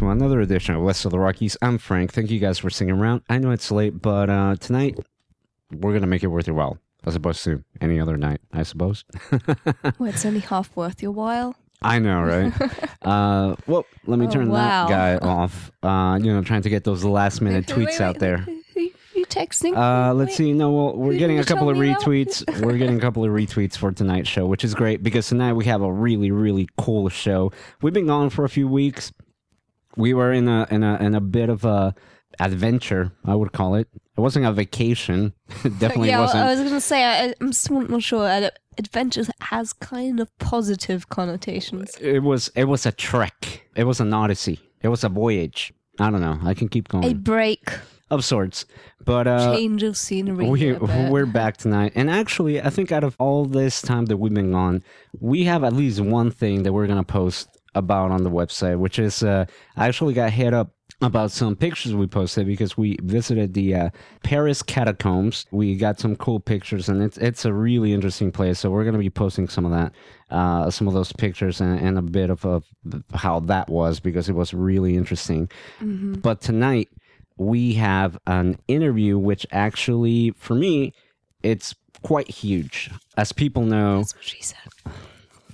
To another edition of West of the Rockies. I'm Frank. Thank you guys for singing around. I know it's late, but uh, tonight we're gonna make it worth your while, as opposed to any other night, I suppose. Well, it's only half worth your while. I know, right? uh, well, let me Oh, turn wow. that guy off. Uh, you know, trying to get those last minute Wait, wait, tweets wait, out there. Who, who texting? Uh, let's Wait. see. No, well, we're Who getting a couple of tell me about? retweets. we're getting a couple of retweets for tonight's show, which is great because tonight we have a really, really cool show. We've been gone for a few weeks. We were in a in a in a bit of a adventure, I would call it. It wasn't a vacation. It definitely yeah, wasn't. I was going to say, I, I'm still not sure. Ad- Adventures has kind of positive connotations. it was it was a trek. It was an odyssey. It was a voyage. I don't know. I can keep going. A break, of sorts. But uh change of scenery. we, we're back tonight. And actually, I think out of all this time that we've been gone, we have at least one thing that we're going to post about on the website, which is uh, I actually got hit up about some pictures we posted because we visited the uh, Paris catacombs. We got some cool pictures, and it's it's a really interesting place. So we're going to be posting some of that, uh, some of those pictures, and, and a bit of, of how that was because it was really interesting. But tonight we have an interview which actually for me it's quite huge as people know That's what she said.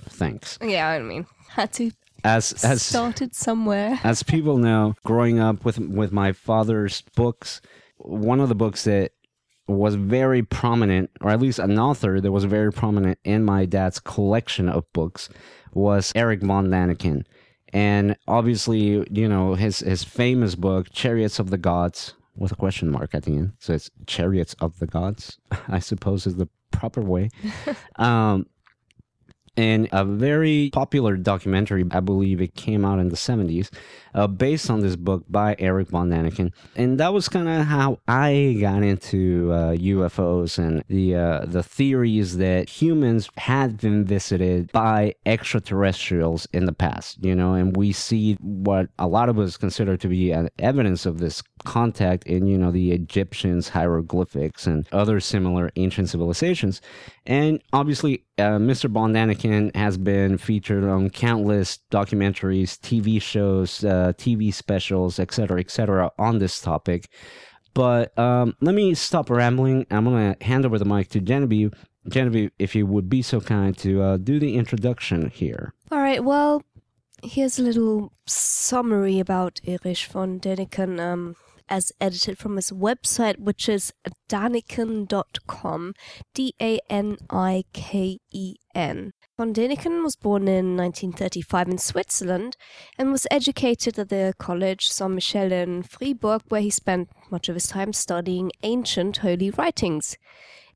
thanks Yeah, I mean, had to as as started somewhere. as people know growing up with with my father's books one of the books that was very prominent or at least an author that was very prominent in my dad's collection of books was Eric von Daniken. And obviously you know his his famous book Chariots of the Gods with a question mark at the end. So it's Chariots of the Gods I suppose is the proper way. Um and a very popular documentary, I believe it came out in the 70s, uh, based on this book by Eric von Daniken. And that was kind of how I got into uh, UFOs and the, uh, the theories that humans had been visited by extraterrestrials in the past, you know, and we see what a lot of us consider to be an evidence of this contact in, you know, the Egyptians, hieroglyphics, and other similar ancient civilizations. And obviously, uh, Mr. Von Daniken has been featured on countless documentaries, TV shows, uh, TV specials, etc., etc., on this topic. But um, let me stop rambling. I'm to hand over the mic to Genevieve. Genevieve, if you would be so kind to uh, do the introduction here. All right, well, here's a little summary about Erich von Däniken, um, as edited from his website, which is daniken.com, D A N I K E N. Von Däniken was born in 1935 in Switzerland and was educated at the College Saint Michel in Fribourg, where he spent much of his time studying ancient holy writings.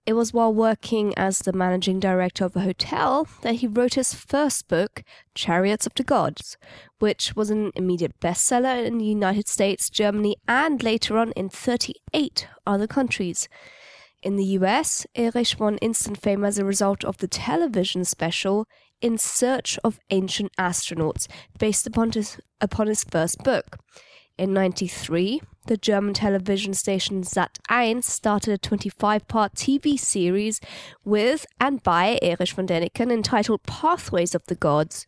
It was while working as the managing director of a hotel that he wrote his first book, Chariots of the Gods, which was an immediate bestseller in the United States, Germany, and later on in 38 other countries. In the US, Erich won instant fame as a result of the television special In Search of Ancient Astronauts, based upon his, upon his first book. In 93, the German television station Sat1 started a 25 part TV series with and by Erich von Däniken entitled Pathways of the Gods.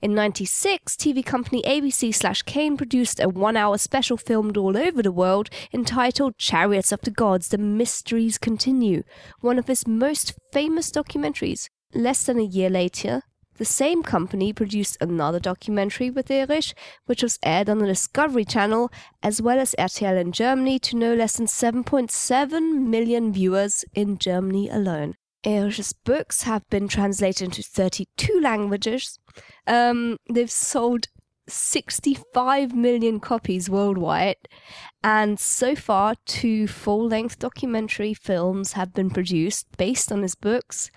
In 96, TV company ABC slash Kane produced a one hour special filmed all over the world entitled Chariots of the Gods The Mysteries Continue, one of his most famous documentaries. Less than a year later, the same company produced another documentary with Erich, which was aired on the Discovery Channel, as well as RTL in Germany to no less than 7.7 million viewers in Germany alone. Erich's books have been translated into 32 languages. Um, they've sold 65 million copies worldwide. And so far, two full length documentary films have been produced based on his books,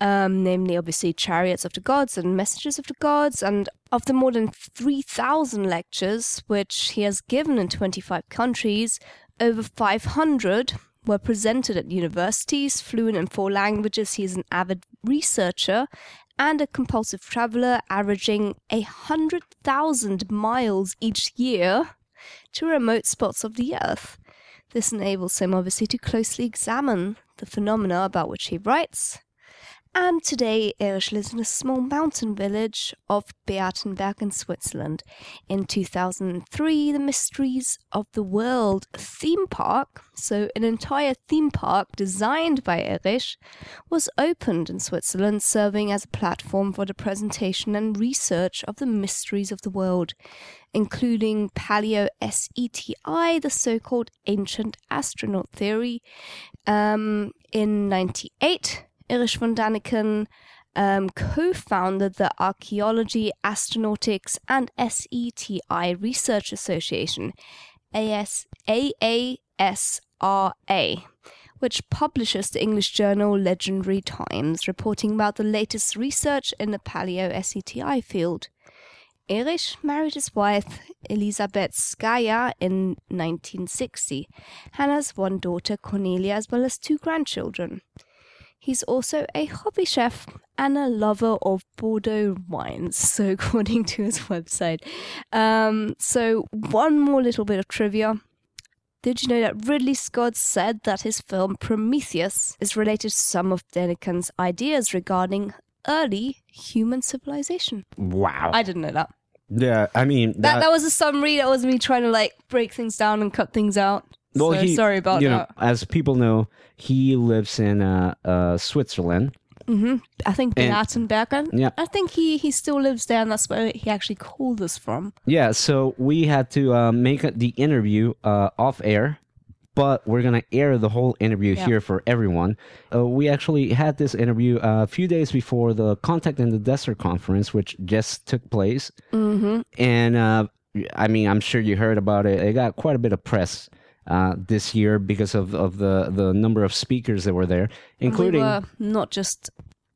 um, namely, obviously, Chariots of the Gods and Messages of the Gods. And of the more than 3,000 lectures which he has given in 25 countries, over 500 were presented at universities, fluent in four languages. He is an avid researcher and a compulsive traveler, averaging a hundred thousand miles each year to remote spots of the earth. This enables him, obviously, to closely examine the phenomena about which he writes. And today, Erich lives in a small mountain village of Beatenberg in Switzerland. In 2003, the Mysteries of the World theme park, so an entire theme park designed by Erich, was opened in Switzerland, serving as a platform for the presentation and research of the mysteries of the world, including Paleo SETI, the so called ancient astronaut theory. Um, in 98, Erich von Daniken um, co founded the Archaeology, Astronautics, and SETI Research Association, AS, AASRA, which publishes the English journal Legendary Times, reporting about the latest research in the paleo SETI field. Erich married his wife Elisabeth Skaja in 1960 and has one daughter, Cornelia, as well as two grandchildren. He's also a hobby chef and a lover of Bordeaux wines, so according to his website. Um, so, one more little bit of trivia. Did you know that Ridley Scott said that his film Prometheus is related to some of Däniken's ideas regarding early human civilization? Wow. I didn't know that. yeah, I mean That, that was a summary. That was me trying to like break things down and cut things out. So he- sorry about you that. know, as people know, he lives in uh, uh, Switzerland. I think Beatenbergen. Yeah. I think he he still lives there, and that's where he actually called us from. Yeah, so we had to uh, make the interview uh, off air, but we're gonna air the whole interview Yeah. here for everyone. Uh, we actually had this interview uh, a few days before the Contact in the Desert conference, which just took place, mm-hmm. and uh, I mean, I'm sure you heard about it. It got quite a bit of press. Uh, this year, because of, of the, the number of speakers that were there, including we were not just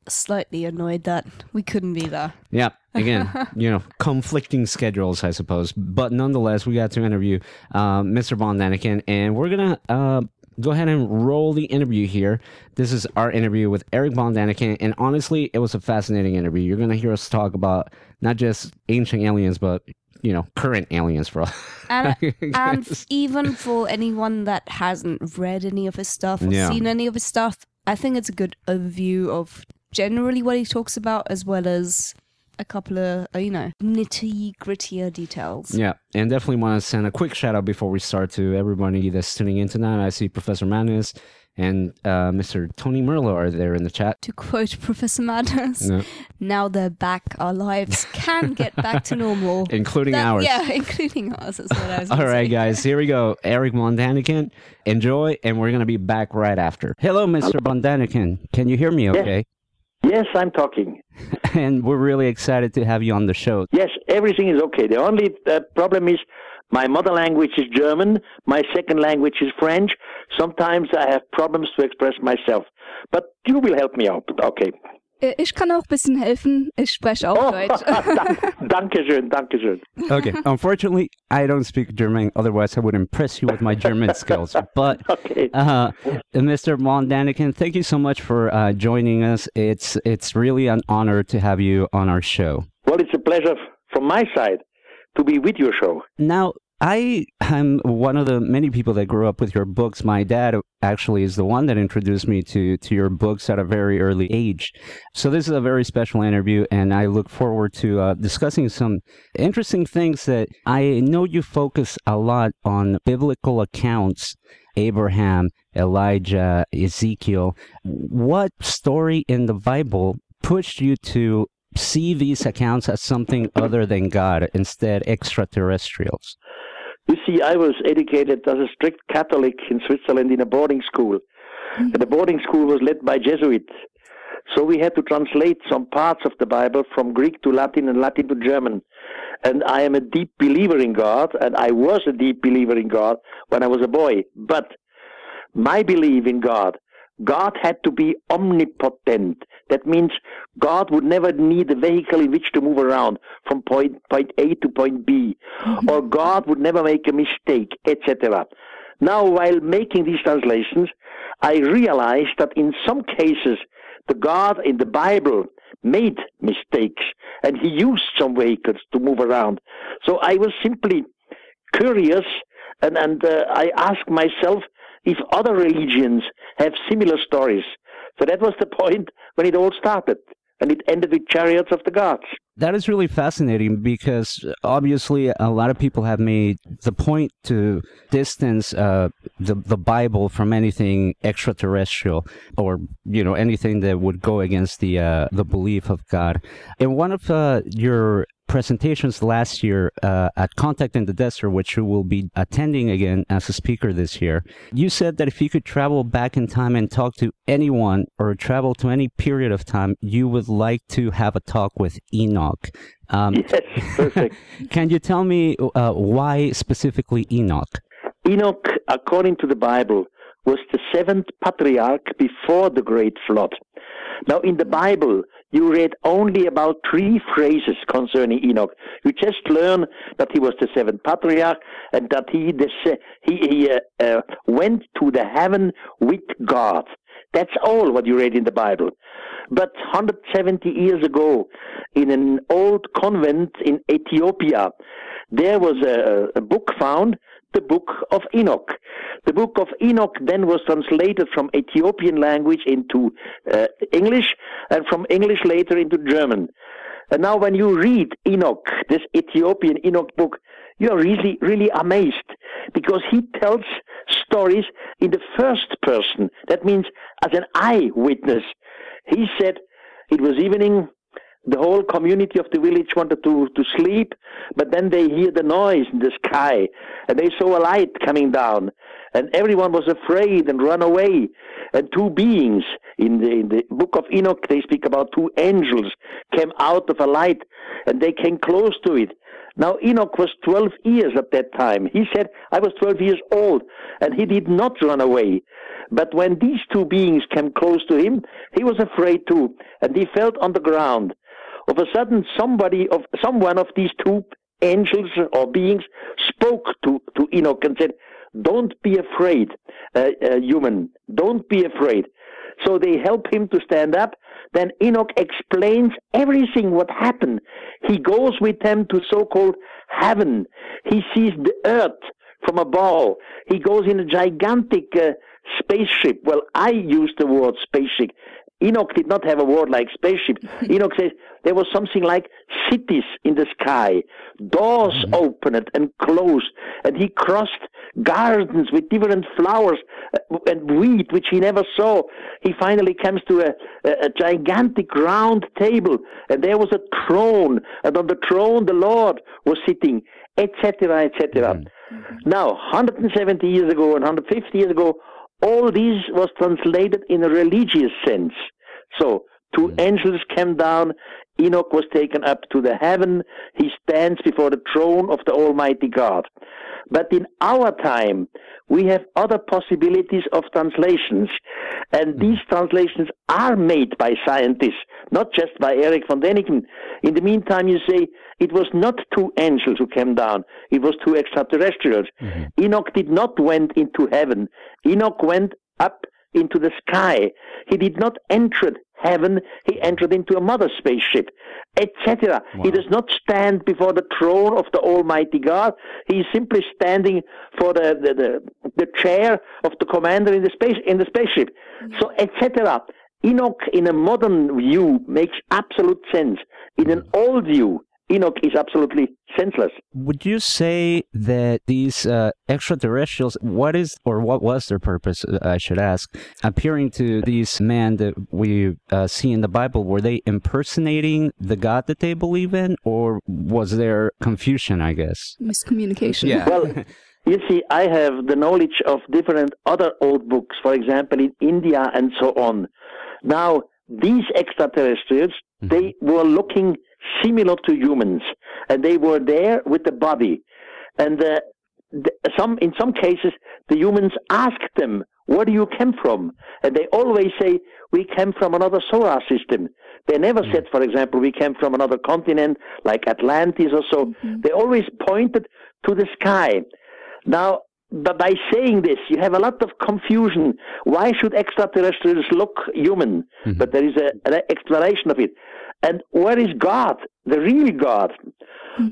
slightly annoyed that we couldn't be there. Yeah, again, you know, conflicting schedules, I suppose. But nonetheless, we got to interview uh, Mr. Von Daniken, and we're going to uh, go ahead and roll the interview here. This is our interview with Eric Von Daniken, and honestly, it was a fascinating interview. You're going to hear us talk about not just ancient aliens, but, you know, current aliens for all. And, and even for anyone that hasn't read any of his stuff or Yeah. seen any of his stuff, I think it's a good overview of generally what he talks about, as well as a couple of, uh, you know, nitty grittier details. Yeah, and definitely want to send a quick shout out before we start to everybody that's tuning in tonight. I see Professor Madness and uh, Mr. Tony Merlo are there in the chat. To quote Professor Madness, Yeah. now they're back, our lives can get back to normal. Including That- ours. Yeah, including ours. That's what I was All say. guys, here we go. Eric von Däniken, enjoy, and we're going to be back right after. Hello, Mr. von Däniken. Can you hear me okay? Yes, I'm talking. And we're really excited to have you on the show. Yes, everything is okay. The only uh, problem is my mother language is German, my second language is French. Sometimes I have problems to express myself. But you will help me out. Okay. Äh, Ich kann auch ein bisschen helfen. Ich spreche auch Oh, Deutsch. dank, danke schön, danke schön. Okay, unfortunately, I don't speak German. Otherwise, I would impress you with my German skills. But, Okay. uh, Mr. von Däniken, thank you so much for uh, joining us. It's it's really an honor to have you on our show. Well, it's a pleasure from my side to be with your show. Now, I am one of the many people that grew up with your books. My dad actually is the one that introduced me to, to your books at a very early age. So this is a very special interview, and I look forward to uh, discussing some interesting things that I know you focus a lot on biblical accounts. Abraham, Elijah, Ezekiel. What story in the Bible pushed you to see these accounts as something other than God, instead extraterrestrials? You see, I was educated as a strict Catholic in Switzerland in a boarding school. Mm-hmm. And the boarding school was led by Jesuits. So we had to translate some parts of the Bible from Greek to Latin and Latin to German. and I am a deep believer in God, and I was a deep believer in God when I was a boy. But my belief in God, God had to be omnipotent. That means God would never need a vehicle in which to move around from point, point A to point B, or God would never make a mistake, etc. Now, while making these translations, I realized that in some cases, the God in the Bible made mistakes and he used some vehicles to move around. So I was simply curious and, and uh, I asked myself if other religions have similar stories. So that was the point when it all started. And it ended with chariots of the gods. That is really fascinating because obviously a lot of people have made the point to distance uh, the the Bible from anything extraterrestrial or you know anything that would go against the uh, the belief of God. In one of uh, your presentations last year uh, at Contact in the Desert, which you will be attending again as a speaker this year, you said that if you could travel back in time and talk to anyone or travel to any period of time, you would like to have a talk with Enoch. Um, yes, perfect. can you tell me uh, why specifically Enoch? Enoch, according to the Bible, was the seventh patriarch before the great flood. Now, in the Bible, you read only about three phrases concerning Enoch. You just learn that he was the seventh patriarch and that he he, he uh, uh, went to the heaven with God. That's all what you read in the Bible. But 170 years ago, in an old convent in Ethiopia, there was a, a book found the book of Enoch. The book of Enoch then was translated from Ethiopian language into uh, English and from English later into German. And now when you read Enoch, this Ethiopian Enoch book, you are really, really amazed because he tells stories in the first person. That means as an eyewitness. He said it was evening, the whole community of the village wanted to, to sleep, but then they hear the noise in the sky, and they saw a light coming down, and everyone was afraid and ran away. And two beings in the, in the book of Enoch, they speak about two angels came out of a light, and they came close to it. Now Enoch was 12 years at that time. He said, I was 12 years old, and he did not run away. But when these two beings came close to him, he was afraid too, and he felt on the ground of a sudden somebody of someone of these two angels or beings spoke to, to Enoch and said, Don't be afraid, uh, uh, human. Don't be afraid. So they help him to stand up. Then Enoch explains everything what happened. He goes with them to so-called heaven. He sees the earth from above. He goes in a gigantic uh, spaceship. Well, I use the word spaceship. Enoch did not have a word like spaceship. Enoch says there was something like cities in the sky, doors mm-hmm. opened and closed, and he crossed gardens with different flowers uh, and wheat which he never saw. He finally comes to a, a, a gigantic round table, and there was a throne, and on the throne the Lord was sitting, etc., etc. Mm-hmm. Now, 170 years ago and 150 years ago, all this was translated in a religious sense. So, two angels came down. Enoch was taken up to the heaven. He stands before the throne of the Almighty God. But in our time, we have other possibilities of translations. And mm. these translations are made by scientists, not just by Eric von Däniken. In the meantime, you say it was not two angels who came down, it was two extraterrestrials. Mm-hmm. Enoch did not went into heaven. Enoch went up into the sky. He did not enter heaven, he entered into a mother spaceship, etc. Wow. He does not stand before the throne of the Almighty God. He is simply standing for the, the, the, the chair of the commander in the space in the spaceship. Mm-hmm. So etc. Enoch in a modern view makes absolute sense. In an mm. old view, Enoch is absolutely senseless. Would you say that these uh, extraterrestrials, what is or what was their purpose, uh, I should ask, appearing to these men that we uh, see in the Bible, were they impersonating the God that they believe in, or was there confusion, I guess? Miscommunication. Yeah. Well, you see, I have the knowledge of different other old books, for example, in India and so on. Now, these extraterrestrials, mm-hmm. they were looking similar to humans, and they were there with the body. And uh, the, some, in some cases, the humans asked them, "Where do you come from?" And they always say, "We came from another solar system." They never said, for example, we came from another continent like Atlantis or so. They always pointed to the sky. Now, but by saying this, you have a lot of confusion. Why should extraterrestrials look human? But there is a, an explanation of it. And where is God, the real God?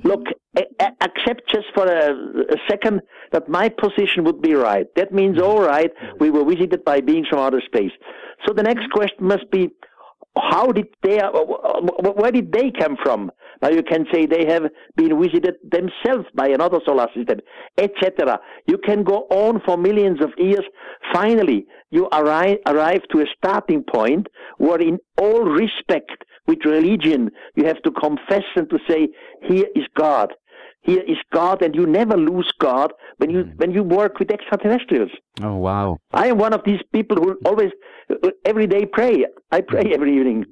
Look, a- a- accept just for a, a second that my position would be right. That means, all right, we were visited by beings from outer space. So the next question must be, how did they, uh, where did they come from? Now you can say they have been visited themselves by another solar system, etc. You can go on for millions of years. Finally, you arrive, arrive to a starting point where in all respect with religion, you have to confess and to say, here is God. Here is God, and you never lose God when you when you work with extraterrestrials. Oh wow. I am one of these people who always uh, every day pray. I pray every evening.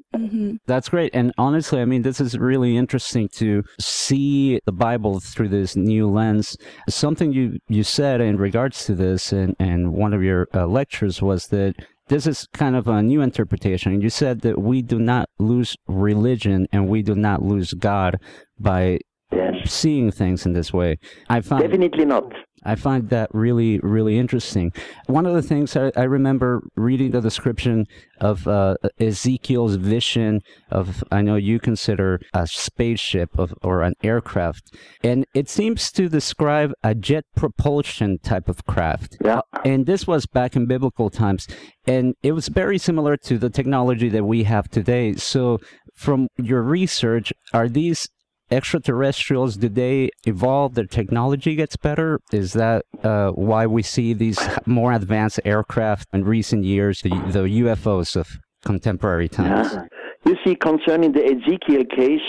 That's great. And honestly, I mean, this is really interesting to see the Bible through this new lens. Something you, you said in regards to this and, and one of your uh, lectures was that this is kind of a new interpretation. You said that we do not lose religion and we do not lose God by Yes, seeing things in this way. I found definitely not. I find that really, really interesting. One of the things I, I remember reading the description of uh, Ezekiel's vision of, I know you consider a spaceship of, or an aircraft, and it seems to describe a jet propulsion type of craft. Yeah. And this was back in biblical times, and it was very similar to the technology that we have today. So, from your research, are these extraterrestrials do they evolve their technology gets better is that uh, why we see these more advanced aircraft in recent years the, the ufos of contemporary times Yeah. You see, concerning the Ezekiel case,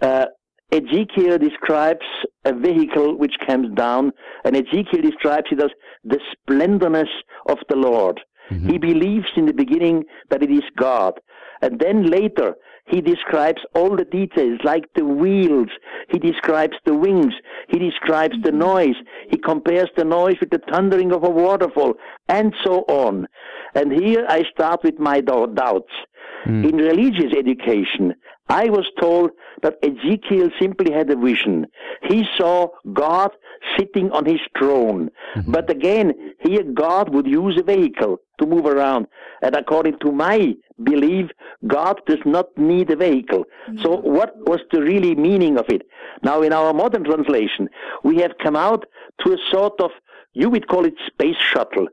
uh, Ezekiel describes a vehicle which comes down, and Ezekiel describes it as the splendorness of the Lord. He believes in the beginning that it is God. And then later, he describes all the details, like the wheels. He describes the wings. He describes the mm-hmm. noise. He compares the noise with the thundering of a waterfall, and so on. And here I start with my dou- doubts. Mm. In religious education, I was told that Ezekiel simply had a vision. He saw God sitting on his throne. Mm-hmm. But again, here God would use a vehicle to move around. And according to my belief, God does not need a vehicle. Mm-hmm. So what was the really meaning of it? Now in our modern translation, we have come out to a sort of, you would call it space shuttle.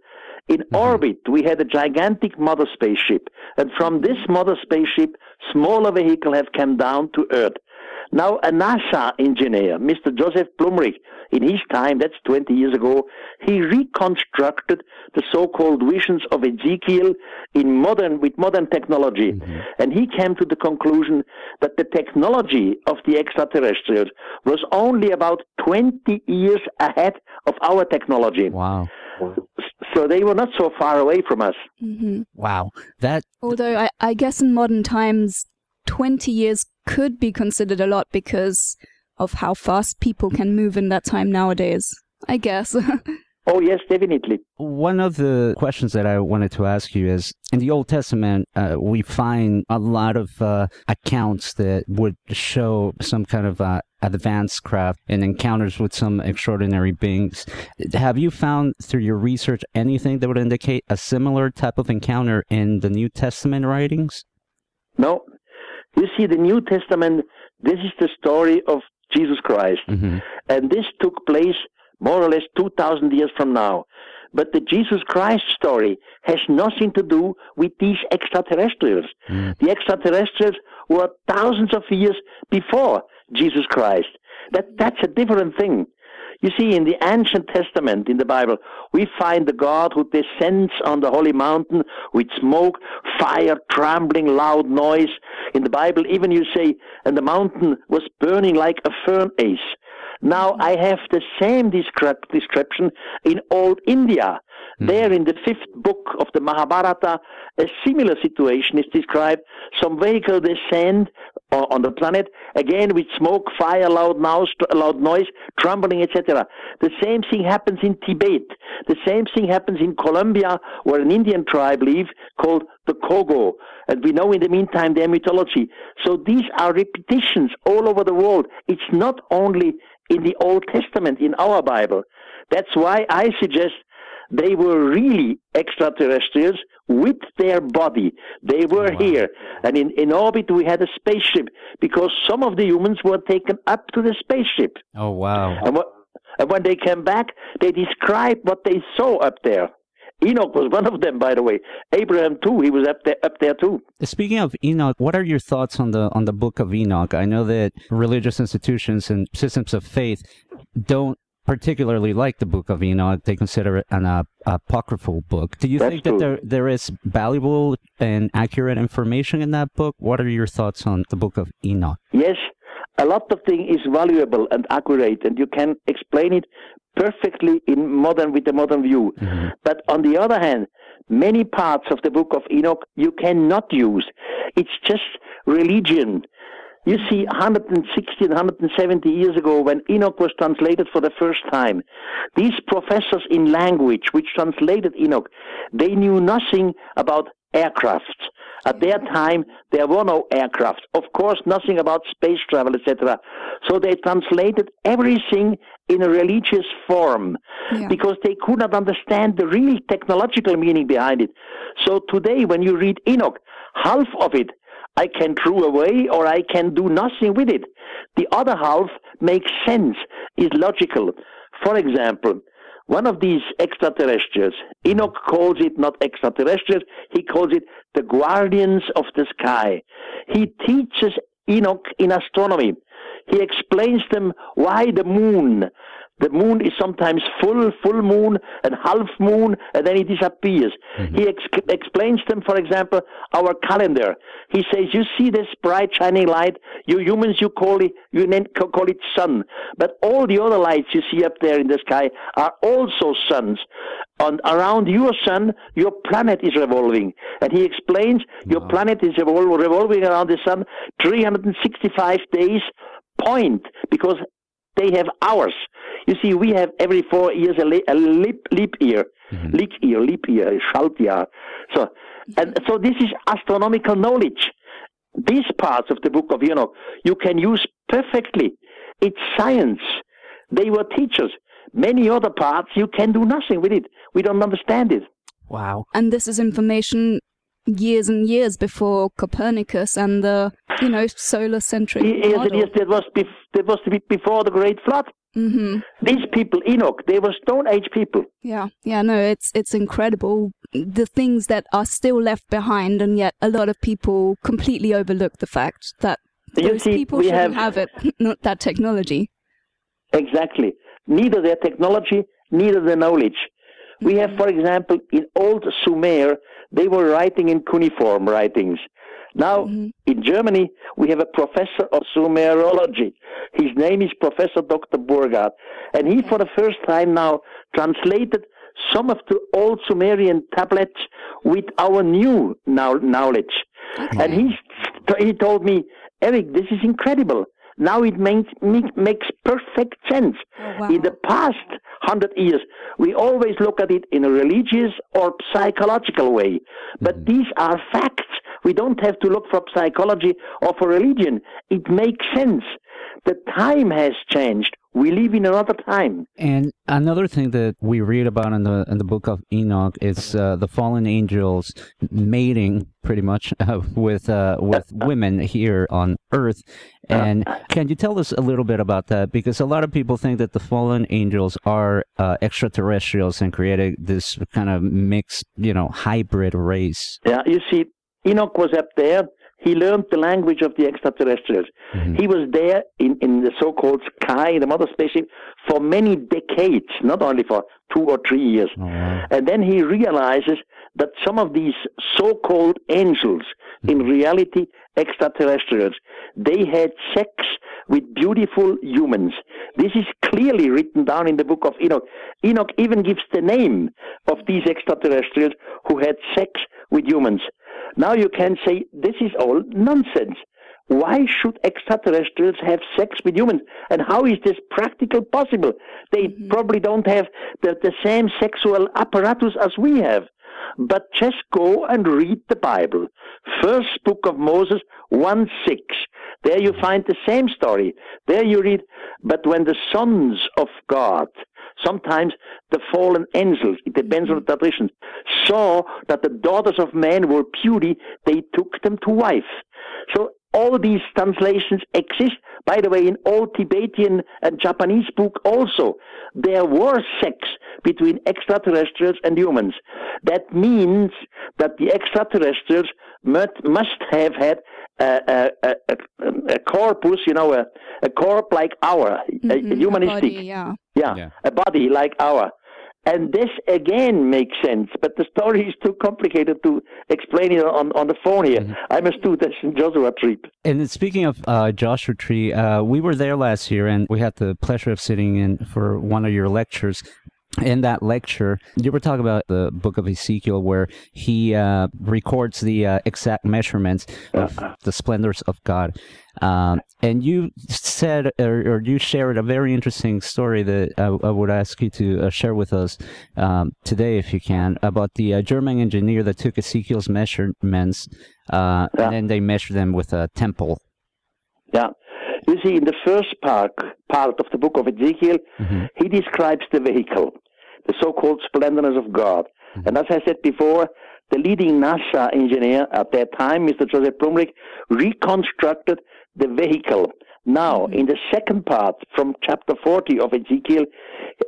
In mm-hmm. orbit, we had a gigantic mother spaceship, and from this mother spaceship, smaller vehicles have come down to Earth. Now, a NASA engineer, Mr. Joseph Blumrich, in his time, that's 20 years ago, he reconstructed the so-called visions of Ezekiel in modern, with modern technology. Mm-hmm. And he came to the conclusion that the technology of the extraterrestrials was only about 20 years ahead of our technology. wow So they were not so far away from us. Mm-hmm. wow that Although I, I guess in modern times, 20 years could be considered a lot because of how fast people can move in that time nowadays. I guess. Oh, yes, definitely. One of the questions that I wanted to ask you is in the Old Testament, uh, we find a lot of uh, accounts that would show some kind of uh, advanced craft and encounters with some extraordinary beings. Have you found through your research anything that would indicate a similar type of encounter in the New Testament writings? No. You see, the New Testament, this is the story of Jesus Christ. hmm And this took place more or less 2,000 years from now. But the Jesus Christ story has nothing to do with these extraterrestrials. The extraterrestrials were thousands of years before Jesus Christ. That, that's a different thing. You see, in the ancient testament in the Bible, we find the God who descends on the holy mountain with smoke, fire, trembling, loud noise. In the Bible, even you say, and the mountain was burning like a furnace. Now mm. I have the same descrip- description in old India. Mm. There in the fifth book of the Mahabharata, a similar situation is described. Some vehicle descend on, the planet, again with smoke, fire, loud noise, loud noise, trembling, etc. The same thing happens in Tibet. The same thing happens in Colombia, where an Indian tribe live called the Kogi. And we know in the meantime their mythology. So these are repetitions all over the world. It's not only in the Old Testament, in our Bible. That's why I suggest they were really extraterrestrials with their body. They were oh, wow. here. And in, in orbit, we had a spaceship because some of the humans were taken up to the spaceship. Oh, wow. And, what, and when they came back, they described what they saw up there. Enoch was one of them, by the way. Abraham too. He was up there, up there too. Speaking of Enoch, what are your thoughts on the on the Book of Enoch? I know that religious institutions and systems of faith don't particularly like the Book of Enoch. They consider it an uh, apocryphal book. Do you That's think that true. there there is valuable and accurate information in that book? What are your thoughts on the Book of Enoch? Yes, a lot of things is valuable and accurate, and you can explain it perfectly in modern with the modern view. But on the other hand, many parts of the book of Enoch you cannot use. It's just religion. You see, 160, 170 years ago, when Enoch was translated for the first time, these professors in language which translated Enoch, they knew nothing about aircraft. At their time, there were no aircraft. Of course, nothing about space travel, etc. So they translated everything in a religious form Yeah. because they could not understand the real technological meaning behind it. So today, when you read Enoch, half of it I can throw away or I can do nothing with it. The other half makes sense, is logical. For example, one of these extraterrestrials, Enoch calls it not extraterrestrials, he calls it the guardians of the sky. He teaches Enoch in astronomy. He explains them why the moon, the moon is sometimes full, full moon, and half moon, and then it disappears. Mm-hmm. He ex- explains them, for example, our calendar. He says, you see this bright shining light, you humans, you call it, you name, call it sun. But all the other lights you see up there in the sky are also suns. And around your sun, your planet is revolving. And he explains, your planet is revol- revolving around the sun 365 days, point, because they have hours. You see, we have every four years a, li- a leap, leap year, mm-hmm. leap year, leap year, Schaltjahr. So, and so this is astronomical knowledge. These parts of the book of Enoch you can use perfectly. It's science. They were teachers. Many other parts you can do nothing with it. We don't understand it. Wow. And this is information years and years before Copernicus and the, you know, solar centric Yes, model. is. That was bef- that was be- before the Great Flood. hmm These people, Enoch, they were Stone Age people. Yeah, yeah, no, it's it's incredible the things that are still left behind, and yet a lot of people completely overlook the fact that You those see, people shouldn't have- have it, not that technology. Exactly. Neither their technology, neither the knowledge. We have, for example, in old Sumer, they were writing in cuneiform writings. Now, mm-hmm. in Germany, we have a professor of Sumerology. His name is Professor Dr. Burgard. And he, for the first time now, translated some of the old Sumerian tablets with our new now- knowledge. And he, he told me, Eric, this is incredible. Now it makes, makes perfect sense. Oh, wow. In the past hundred years, we always look at it in a religious or psychological way. But mm-hmm. these are facts. We don't have to look for psychology or for religion. It makes sense. The time has changed. We live in another time. And another thing that we read about in the in the book of Enoch is uh, the fallen angels mating, pretty much, uh, with uh, with women here on Earth. And can you tell us a little bit about that? Because a lot of people think that the fallen angels are uh, extraterrestrials and created this kind of mixed, you know, hybrid race. Yeah, you see, Enoch was up there. He learned the language of the extraterrestrials. Mm-hmm. He was there in, in the so-called sky, the mother spaceship, for many decades, not only for two or three years. Oh, wow. And then he realizes that some of these so-called angels, mm-hmm. in reality extraterrestrials, they had sex with beautiful humans. This is clearly written down in the book of Enoch. Enoch even gives the name of these extraterrestrials who had sex with humans. Now you can say this is all nonsense. why should extraterrestrials have sex with humans? And how is this practical possible? They mm-hmm. probably don't have the, the same sexual apparatus as we have. But just go and read the Bible. First book of Moses, 1 6. There you find the same story. There you read, but when the sons of God, sometimes the fallen angels, it depends on the tradition, saw that the daughters of men were beauty, they took them to wife. So all these translations exist. By the way, in old Tibetan and Japanese book also, there were sex between extraterrestrials and humans. That means that the extraterrestrials must, must have had a, a, a, a, corpus, you know, a, a corp like our, Mhm, a, a humanistic, body, yeah. yeah, Yeah. a body like our. And this again makes sense, but the story is too complicated to explain it on, on the phone here. Mm-hmm. I must do this in Joshua Tree. And speaking of uh, Joshua Tree, uh, we were there last year, and we had the pleasure of sitting in for one of your lectures. In that lecture, you were talking about the book of Ezekiel, where he uh, records the uh, exact measurements of the splendors of God. Um, and you said, or, or you shared a very interesting story that I, I would ask you to uh, share with us um, today, if you can, about the uh, German engineer that took Ezekiel's measurements, uh, Yeah. and then they measured them with a temple. Yeah. You see, in the first part, part of the book of Ezekiel, Mhm. he describes the vehicle, the so-called splendorness of God. Hmm. And as I said before, the leading NASA engineer at that time, Mr. Joseph Blumrich, reconstructed the vehicle. Now, hmm. in the second part, from chapter 40 of Ezekiel,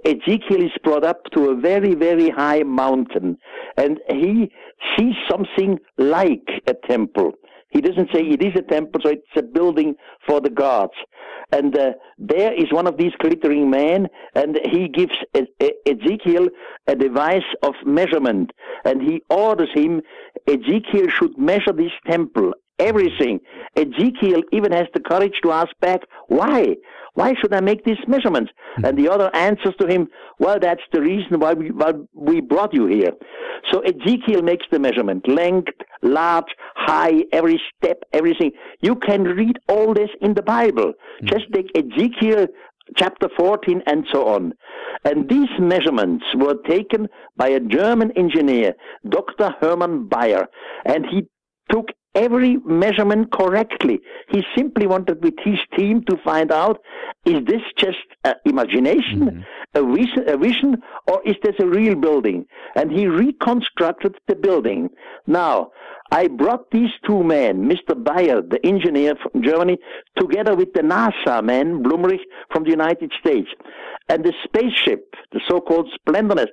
Ezekiel is brought up to a very, very high mountain, and he sees something like a temple. He doesn't say it is a temple, so it's a building for the gods. And uh, there is one of these glittering men, and he gives Ezekiel a device of measurement, and he orders him, Ezekiel should measure this temple, everything. Ezekiel even has the courage to ask back, why? Why should I make these measurements? Hmm. And the other answers to him, well, that's the reason why we, why we brought you here. So Ezekiel makes the measurement, length, large, high, every step, everything. You can read all this in the Bible. Hmm. Just take Ezekiel chapter 14 and so on. And these measurements were taken by a German engineer, Dr. Hermann Beier, and he took every measurement correctly. He simply wanted with his team to find out, is this just uh, imagination, a, vision, a vision, or is this a real building? And he reconstructed the building. Now, I brought these two men, Mr. Beier, the engineer from Germany, together with the NASA man, Blumrich, from the United States. And the spaceship, the so-called Splendorness,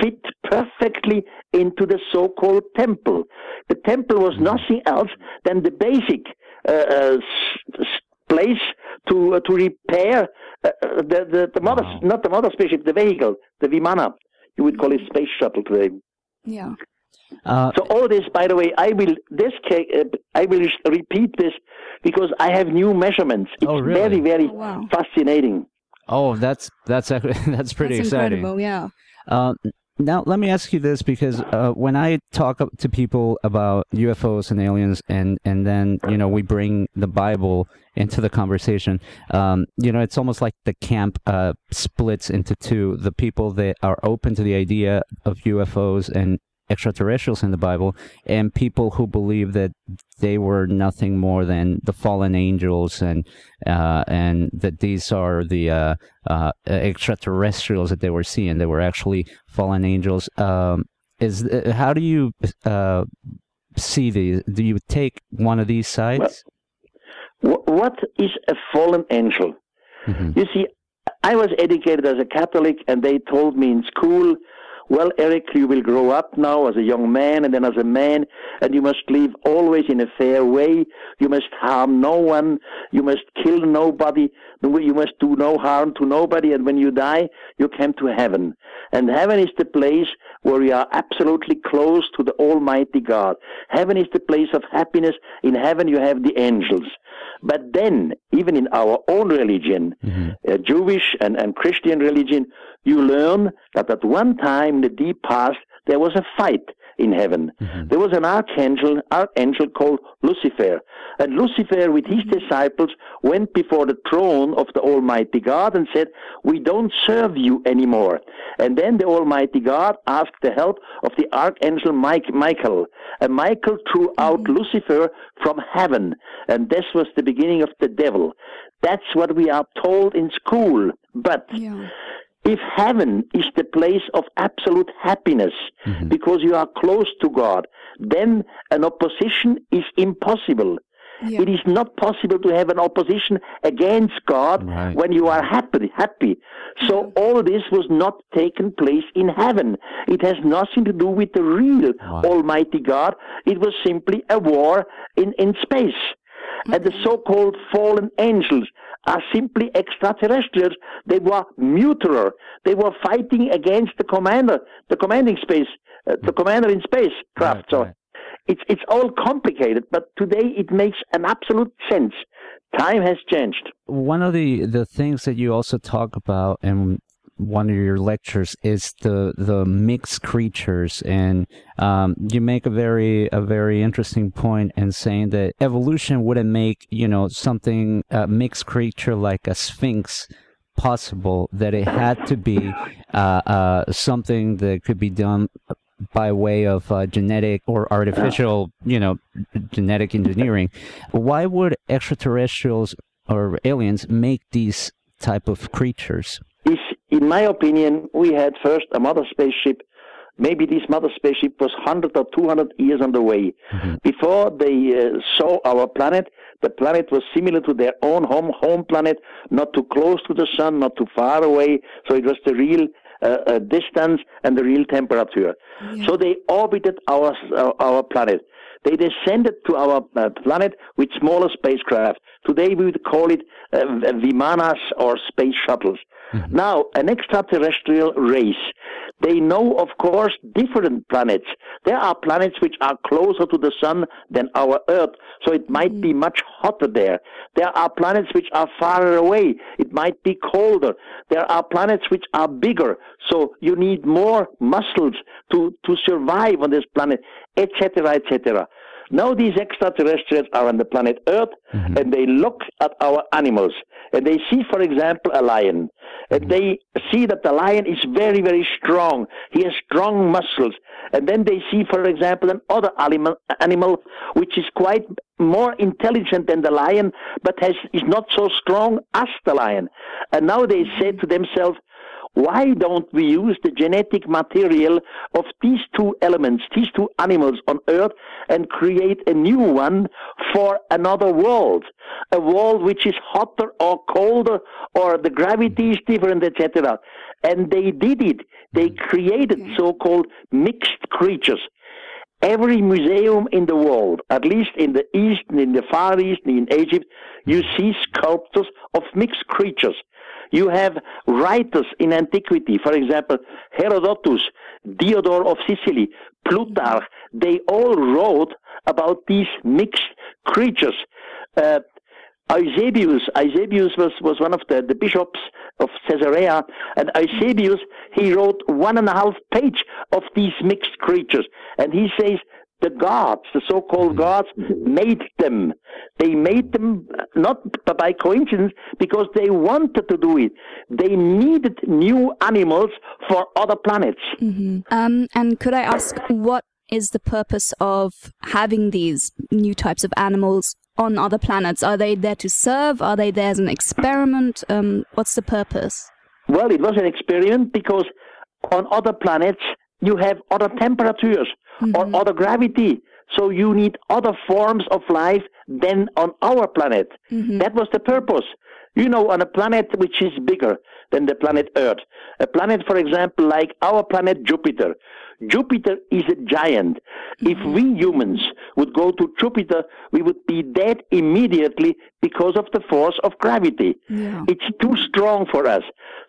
fit perfectly into the so-called temple. The temple was nothing else than the basic uh, uh, place to uh, to repair uh, uh, the the, the mother, Wow. not the mother spaceship, the vehicle, the Vimana. You would call it space shuttle today. Yeah. Uh, So all this, by the way, I will this ca- uh, I will repeat this because I have new measurements. It's Oh, really? very very Oh, wow. fascinating. oh, that's that's that's pretty That's exciting. incredible, yeah. Uh, now, let me ask you this because uh, when I talk to people about UFOs and aliens, and, and then you know we bring the Bible into the conversation, um, you know it's almost like the camp uh, splits into two: the people that are open to the idea of UFOs and extraterrestrials in the Bible, and people who believe that they were nothing more than the fallen angels, and uh, and that these are the uh, uh, extraterrestrials that they were seeing. They were actually fallen angels. Um, is how do you uh, see these? Do you take one of these sides? Wh- what is a fallen angel? Mhm. You see, I was educated as a Catholic, and they told me in school, well, Eric, you will grow up now as a young man and then as a man, and you must live always in a fair way. You must harm no one. You must kill nobody. You must do no harm to nobody. And when you die, you come to heaven. And heaven is the place where you are absolutely close to the Almighty God. Heaven is the place of happiness. In heaven, you have the angels. But then, even in our own religion, uh, Jewish and, and Christian religion, you learn that at one time in the deep past, there was a fight. In heaven. Mhm. There was an archangel, archangel called Lucifer, and Lucifer, with his disciples, went before the throne of the Almighty God and said, "We don't serve you anymore." And then the Almighty God asked the help of the archangel Mike, Michael, and Michael threw out Lucifer from heaven, and this was the beginning of the devil. That's what we are told in school, but. Yeah. If heaven is the place of absolute happiness Mhm. because you are close to God, then an opposition is impossible. Yeah. It is not possible to have an opposition against God Right. when you are happy. Happy. So all this was not taken place in heaven. It has nothing to do with the real Wow. Almighty God. It was simply a war in, in space. And the so-called fallen angels are simply extraterrestrials. They were mutiler. They were fighting against the commander, the commanding space, uh, the commander in space craft. Right, so right. it's it's all complicated, but today it makes an absolute sense. Time has changed. one of the the things that you also talk about in one of your lectures is the the mixed creatures. And um, you make a very a very interesting point in saying that evolution wouldn't make you know something a mixed creature like a sphinx possible that it had to be uh, uh, something that could be done by way of uh, genetic or artificial you know genetic engineering. Why would extraterrestrials or aliens make these type of creatures in my opinion, we had first a mother spaceship. Maybe this mother spaceship was 100 or 200 years on the way. Before they uh, saw our planet, the planet was similar to their own home home planet, not too close to the sun, not too far away. So it was the real uh, uh, distance and the real temperature. So they orbited our uh, our planet. They descended to our uh, planet with smaller spacecraft. Today we would call it uh, Vimanas or space shuttles. Mm-hmm. Now, an extraterrestrial race. They know, of course, different planets. There are planets which are closer to the sun than our Earth, so it might mm-hmm. be much hotter there. There are planets which are farther away. It might be colder. There are planets which are bigger, so you need more muscles to, to survive on this planet, etc., etc. Now these extraterrestrials are on the planet Earth mm-hmm. and they look at our animals and they see, for example, a lion. And mm-hmm. they see that the lion is very, very strong. He has strong muscles. And then they see, for example, another animal, animal which is quite more intelligent than the lion, but has, is not so strong as the lion. And now they say to themselves, why don't we use the genetic material of these two elements, these two animals on Earth, and create a new one for another world? A world which is hotter or colder, or the gravity is different, etc. And they did it. They mm. created so called mixed creatures. Every museum in the world, at least in the East and in the Far East and in Egypt, you mm. see sculptures of mixed creatures. You have writers in antiquity, for example, Herodotus, Diodore of Sicily, Plutarch, they all wrote about these mixed creatures. Uh, Eusebius, Eusebius was, was one of the, the bishops of Caesarea, and Eusebius, he wrote one and a half page of these mixed creatures, and he says the gods, the so-called gods, made them. They made them not by coincidence because they wanted to do it. They needed new animals for other planets. Um, and could I ask what is the purpose of having these new types of animals on other planets? Are they there to serve? Are they there as an experiment? Um, what's the purpose? Well, it was an experiment because on other planets you have other temperatures or mm-hmm. other gravity. So you need other forms of life than on our planet. Mm-hmm. That was the purpose. You know, on a planet which is bigger than the planet Earth, a planet, for example, like our planet Jupiter. Jupiter is a giant. If mm-hmm. we humans would go to Jupiter, we would be dead immediately because of the force of gravity. Yeah. It's too strong for us.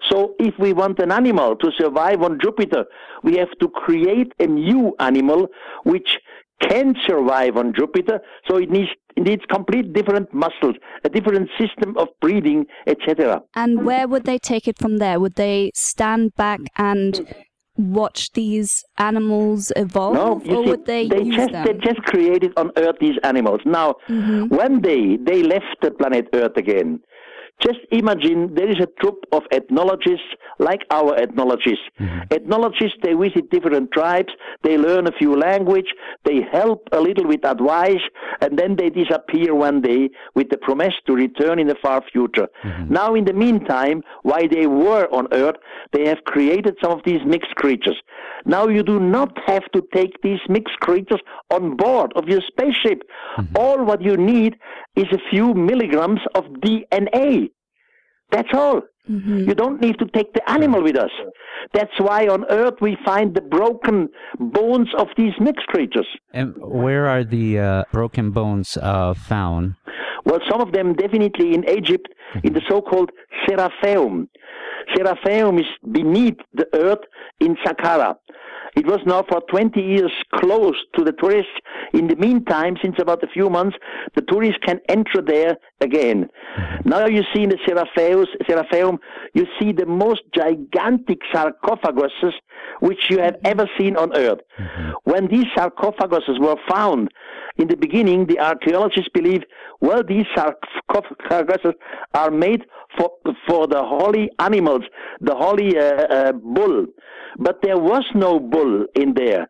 So if we want an animal to survive on Jupiter, we have to create a new animal which can survive on Jupiter. So it needs it needs complete different muscles, a different system of breathing, etc. And where would they take it from there? Would they stand back and watch these animals evolve, No, or see, would they, they use just them? they just created on Earth these animals. Now, Mhm. one day they left the planet Earth again. Just imagine there is a troop of ethnologists like our ethnologists. Mm-hmm. Ethnologists they visit different tribes, they learn a few language, they help a little with advice, and then they disappear one day with the promise to return in the far future. Mm-hmm. Now, in the meantime, while they were on Earth, they have created some of these mixed creatures. Now, you do not have to take these mixed creatures on board of your spaceship. Mm-hmm. All what you need is a few milligrams of DNA. That's all. Mhm. You don't need to take the animal with us. That's why on Earth we find the broken bones of these mixed creatures. And where are the uh, broken bones uh, found? Well, some of them definitely in Egypt, in the so-called Serapeum. Serapeum is beneath the earth in Saqqara. It was now for 20 years closed to the tourists. In the meantime, since about a few months, the tourists can enter there again. Now you see in the Serapheus, Serapeum, you see the most gigantic sarcophaguses which you have ever seen on earth. When these sarcophaguses were found, in the beginning, the archaeologists believed, well, these sarcophaguses are made for, for the holy animals, the holy uh, uh, bull. But there was no bull in there.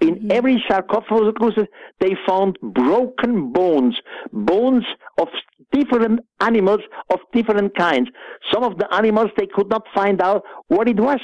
In every sarcophagus, they found broken bones, bones of different animals of different kinds. Some of the animals, they could not find out what it was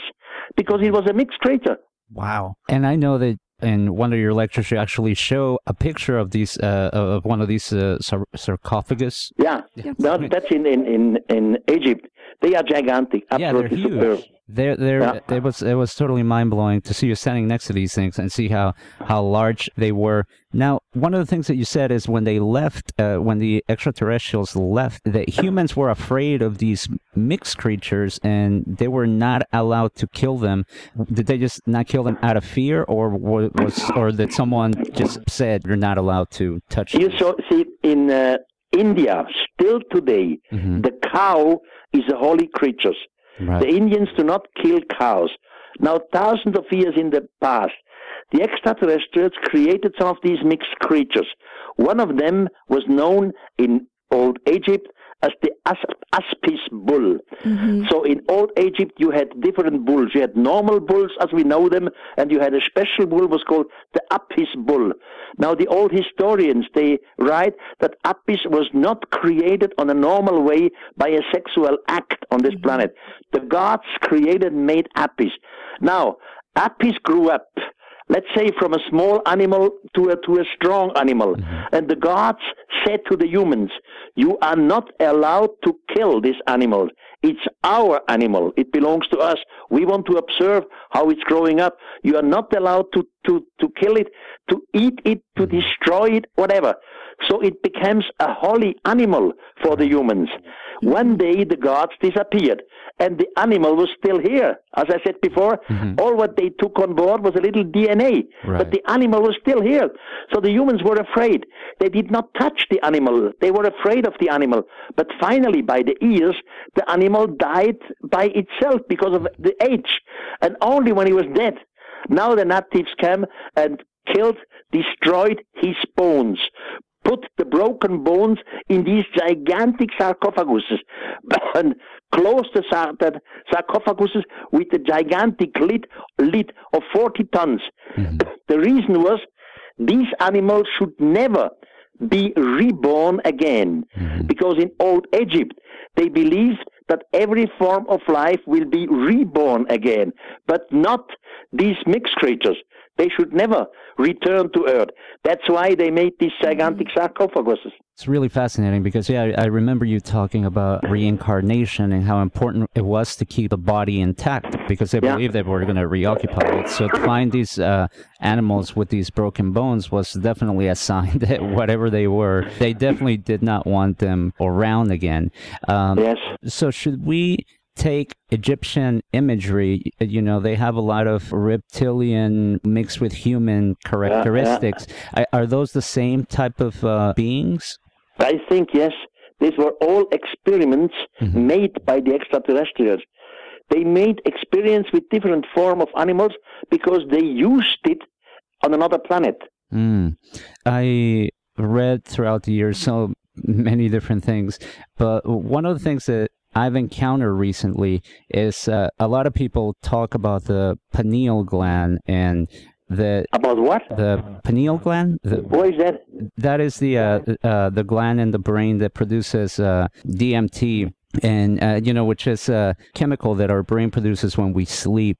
because it was a mixed creature. Wow. And I know that in one of your lectures, you actually show a picture of these uh, of one of these uh, sar- sarcophagus. Yeah, No, that's in, in, in, in Egypt. They are gigantic, Yeah, they're absolutely superb. Huge. They're, they're, Yeah. It was it was totally mind blowing to see you standing next to these things and see how how large they were. Now, one of the things that you said is when they left, uh, when the extraterrestrials left, that humans were afraid of these mixed creatures and they were not allowed to kill them. Did they just not kill them out of fear, or wa- was or that someone just said you're not allowed to touch? You these? saw, see, in uh, India, still today, Mhm. the cow is a holy creature. Right. The Indians do not kill cows. Now, thousands of years in the past, the extraterrestrials created some of these mixed creatures. One of them was known in Old Egypt as the As- Aspis bull. Mm-hmm. So in Old Egypt, you had different bulls. You had normal bulls as we know them, and you had a special bull was called the Apis bull. Now the old historians they write that Apis was not created on a normal way by a sexual act on this mm-hmm. planet. The gods created made Apis. Now Apis grew up let's say from a small animal to a to a strong animal. Mm-hmm. And the gods said to the humans you are not allowed to kill this animal. It's our animal. It belongs to us. We want to observe how it's growing up. You are not allowed to to to kill it to eat it to mm-hmm. destroy it whatever. So it becomes a holy animal for the mm-hmm. humans one day the gods disappeared and the animal was still here as i said before. Mm-hmm. All what they took on board was a little dna Right. but the animal was still here. So the humans were afraid. They did not touch the animal. They were afraid of the animal. But finally by the ears, the animal died by itself because of the age and only when he was dead. Now the natives came and killed destroyed his bones put the broken bones in these gigantic sarcophaguses and close the, sar- the sarcophaguses with a gigantic lid, lid of 40 tons. Mm-hmm. The reason was these animals should never be reborn again mm-hmm. because in old Egypt they believed that every form of life will be reborn again, but not these mixed creatures. They should never return to Earth. That's why they made these gigantic sarcophaguses. It's really fascinating because yeah, I I remember you talking about reincarnation and how important it was to keep the body intact because they Yeah. believed they we're going to reoccupy it. So to find these uh, animals with these broken bones was definitely a sign that whatever they were, they definitely did not want them around again. Um, Yes. so should we take Egyptian imagery? You know, they have a lot of reptilian mixed with human characteristics. Are- Are those the same type of uh, beings? I think, yes, these were all experiments made by the extraterrestrials. They made experience with different form of animals because they used it on another planet. Mm. I read throughout the years so many different things, but one of the things that I've encountered recently is uh, a lot of people talk about the pineal gland and the About what? the pineal gland. The, What is that? that is the uh, uh, the gland in the brain that produces uh, DMT. And uh, you know, which is a chemical that our brain produces when we sleep.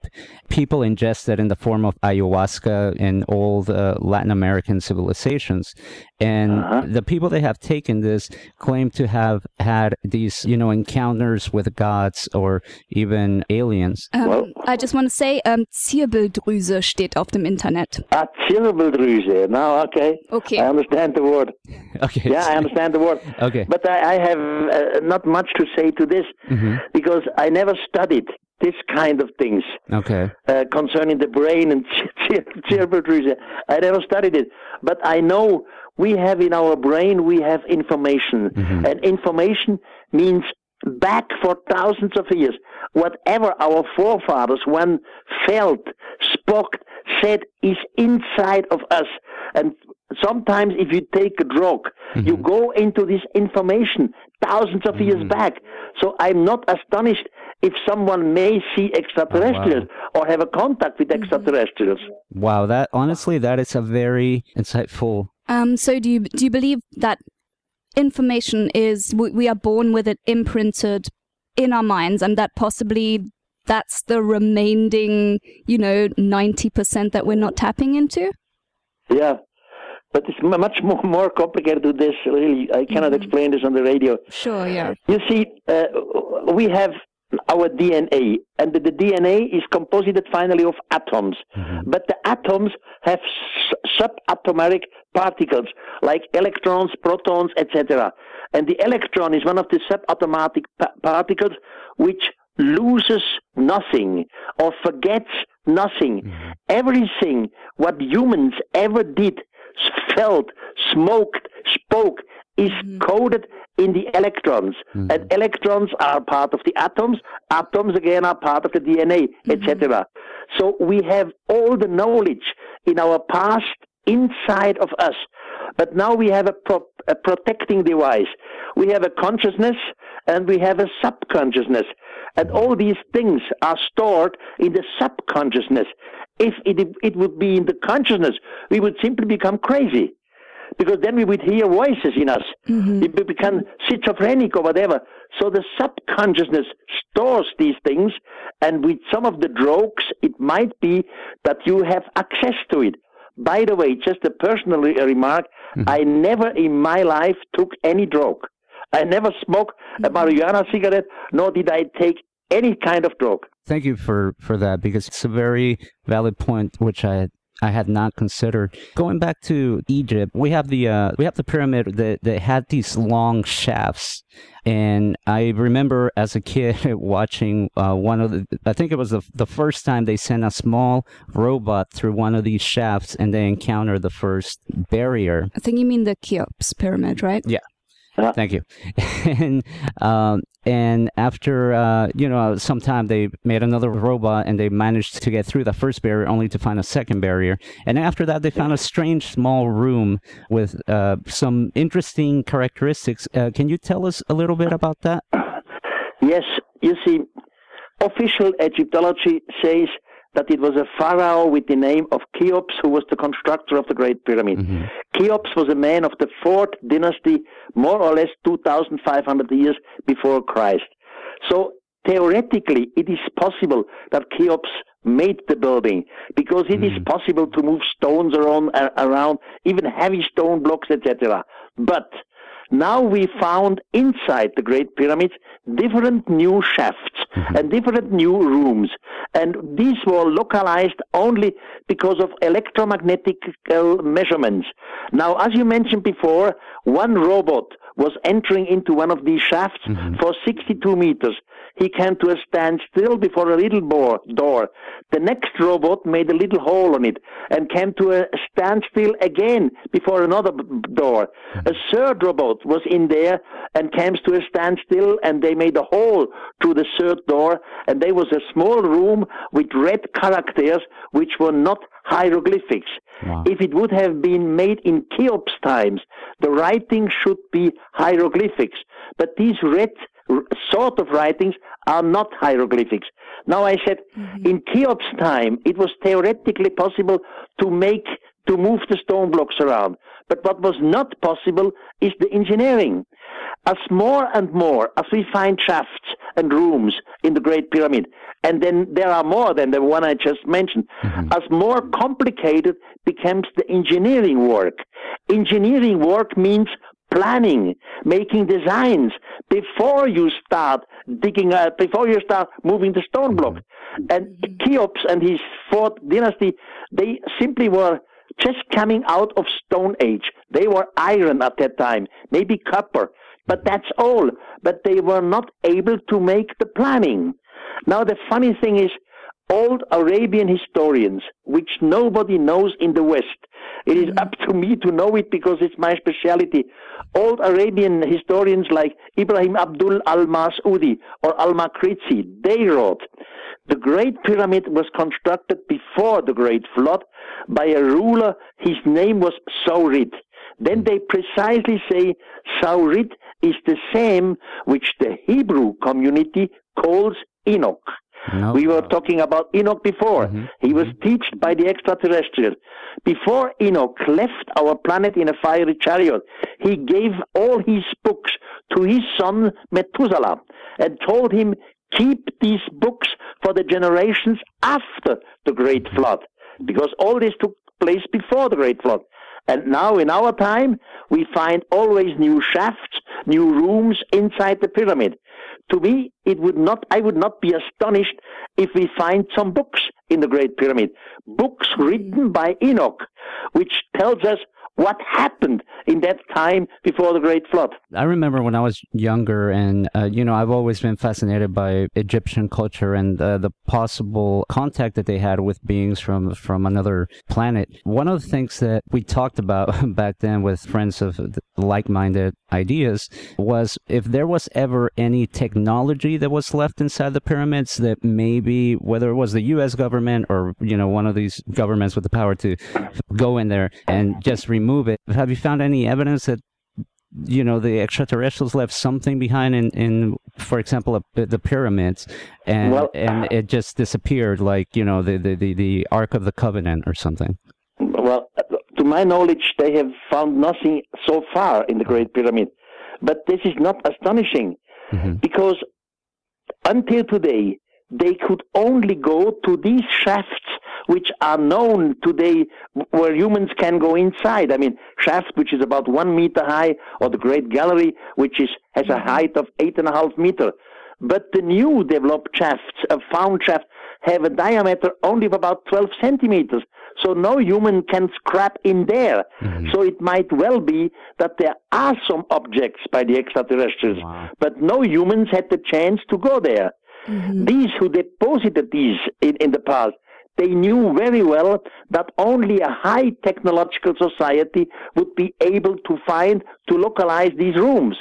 People ingest it in the form of ayahuasca in old uh, Latin American civilizations, and Uh-huh. the people that have taken this claim to have had these, you know, encounters with gods or even aliens. Um, Well- I just want to say, um, Zirbeldrüse steht auf dem Internet. Ah, Zirbeldrüse. Now, okay. Okay. I understand the word. Okay. Yeah, I understand the word. Okay. But I, I have uh, not much to say to this hmm because I never studied this kind of things Okay. uh, concerning the brain and Zirbeldrüse. I never studied it. But I know we have in our brain, we have information. Mhm. And information means back for thousands of years. Whatever our forefathers one felt, spoke, said is inside of us. And sometimes if you take a drug, you mm-hmm. go into this information thousands of years mm. back. So I'm not astonished if someone may see extraterrestrials oh, or have a contact with mm-hmm. extraterrestrials. Wow. That honestly, that is a very insightful Um, so do you do you believe that information is we, we are born with it imprinted in our minds, and that possibly that's the remaining, you know, ninety percent that we're not tapping into? Yeah. But it's much more, more complicated than this, really. I cannot explain this on the radio. Sure, yeah. You see, uh, we have our DNA, and the, the DNA is composed finally of atoms. Mm-hmm. But the atoms have s- subatomeric particles like electrons, protons, etc. And the electron is one of the subatomic pa- particles which loses nothing or forgets nothing. Mm-hmm. Everything what humans ever did, felt, smoked, spoke is mm-hmm. coded in the electrons. Hmm. And electrons are part of the atoms, atoms again are part of the DNA, hmm. etc. So we have all the knowledge in our past inside of us. But now we have a, pro- a protecting device. We have a consciousness and we have a subconsciousness. And all these things are stored in the subconsciousness. If it, it would be in the consciousness, we would simply become crazy because then we would hear voices in us. Mm-hmm. We would become schizophrenic or whatever. So the subconsciousness stores these things, and with some of the drugs, it might be that you have access to it. By the way, just a personal re- remark, mm-hmm. I never in my life took any drug. I never smoked a mm-hmm. marijuana cigarette, nor did I take any kind of drug. Thank you for, for that because it's a very valid point which I I had not considered. Going back to Egypt, we have the uh, we have the pyramid that, that had these long shafts, and I remember as a kid watching uh, one of the. I think it was the the first time they sent a small robot through one of these shafts, and they encountered the first barrier. I think you mean the Cheops pyramid, right? Thank you. and um, and after uh, you know some time, they made another robot, and they managed to get through the first barrier, only to find a second barrier. And after that, they found a strange small room with uh, some interesting characteristics. Uh, can you tell us a little bit about that? Yes, you see, official Egyptology says that it was a pharaoh with the name of Cheops who was the constructor of the Great Pyramid. Cheops was a man of the fourth dynasty, more or less 2,500 years before Christ. So theoretically, it is possible that Cheops made the building because it is possible to move stones around, uh, around even heavy stone blocks, etc. But now we found inside the Great Pyramids different new shafts and different new rooms. And these were localized only because of electromagnetic uh, measurements. Now, as you mentioned before, one robot was entering into one of these shafts mm-hmm. for 62 meters. he came to a standstill before a little bo- door. The next robot made a little hole on it and came to a standstill again before another b- door. Mm-hmm. A third robot was in there and came to a standstill and they made a hole through the third door and there was a small room with red characters which were not hieroglyphics. Wow. If it would have been made in Cheops times, the writing should be hieroglyphics. But these red r- sort of writings are not hieroglyphics. Now I said, mm-hmm. in Cheops time, it was theoretically possible to make, to move the stone blocks around. But what was not possible is the engineering. As more and more as we find shafts and rooms in the Great Pyramid, and then there are more than the one I just mentioned, as more complicated becomes the engineering work. Engineering work means planning, making designs before you start digging, uh, before you start moving the stone block. And Cheops and his fourth dynasty, they simply were just coming out of Stone Age. They were iron at that time, maybe copper, but that's all. But they were not able to make the planning. Now, the funny thing is, old Arabian historians, which nobody knows in the West, it is mm-hmm. up to me to know it because it's my specialty. Old Arabian historians like Ibrahim Abdul al Masudi or al Makrizi, they wrote, the Great Pyramid was constructed before the Great Flood by a ruler. His name was Saurid. Then they precisely say Saurid is the same which the Hebrew community calls Enoch. No. We were talking about Enoch before. Mm-hmm. He was mm-hmm. taught by the extraterrestrials. Before Enoch left our planet in a fiery chariot, he gave all his books to his son Methuselah and told him, keep these books for the generations after the great flood. Because all this took place before the great flood. And now in our time, we find always new shafts, new rooms inside the pyramid. To me, it would not, I would not be astonished if we find some books in the Great Pyramid. Books written by Enoch, which tells us what happened in that time before the Great Flood. I remember when I was younger, and uh, you know, I've always been fascinated by Egyptian culture and uh, the possible contact that they had with beings from from another planet. One of the things that we talked about back then with friends of like-minded ideas was if there was ever any technology that was left inside the pyramids that maybe whether it was the U.S. government or you know one of these governments with the power to go in there and just remove it. Have you found any evidence that you know the extraterrestrials left something behind in, in for example a, the pyramids and Well- and it just disappeared like you know the, the, the, the ark of the covenant or something Well, to my knowledge, they have found nothing so far in the Great Pyramid. But this is not astonishing Mhm. because until today, they could only go to these shafts which are known today where humans can go inside. I mean, shaft which is about one meter high, or the Great Gallery which is has a height of eight and a half meter. But the new developed shafts, a found shaft, have a diameter only of about 12 centimeters. So no human can scrap in there. Mm-hmm. So it might well be that there are some objects by the extraterrestrials, Wow. but no humans had the chance to go there. Mm-hmm. These who deposited these in, in the past, they knew very well that only a high technological society would be able to find, to localize these rooms.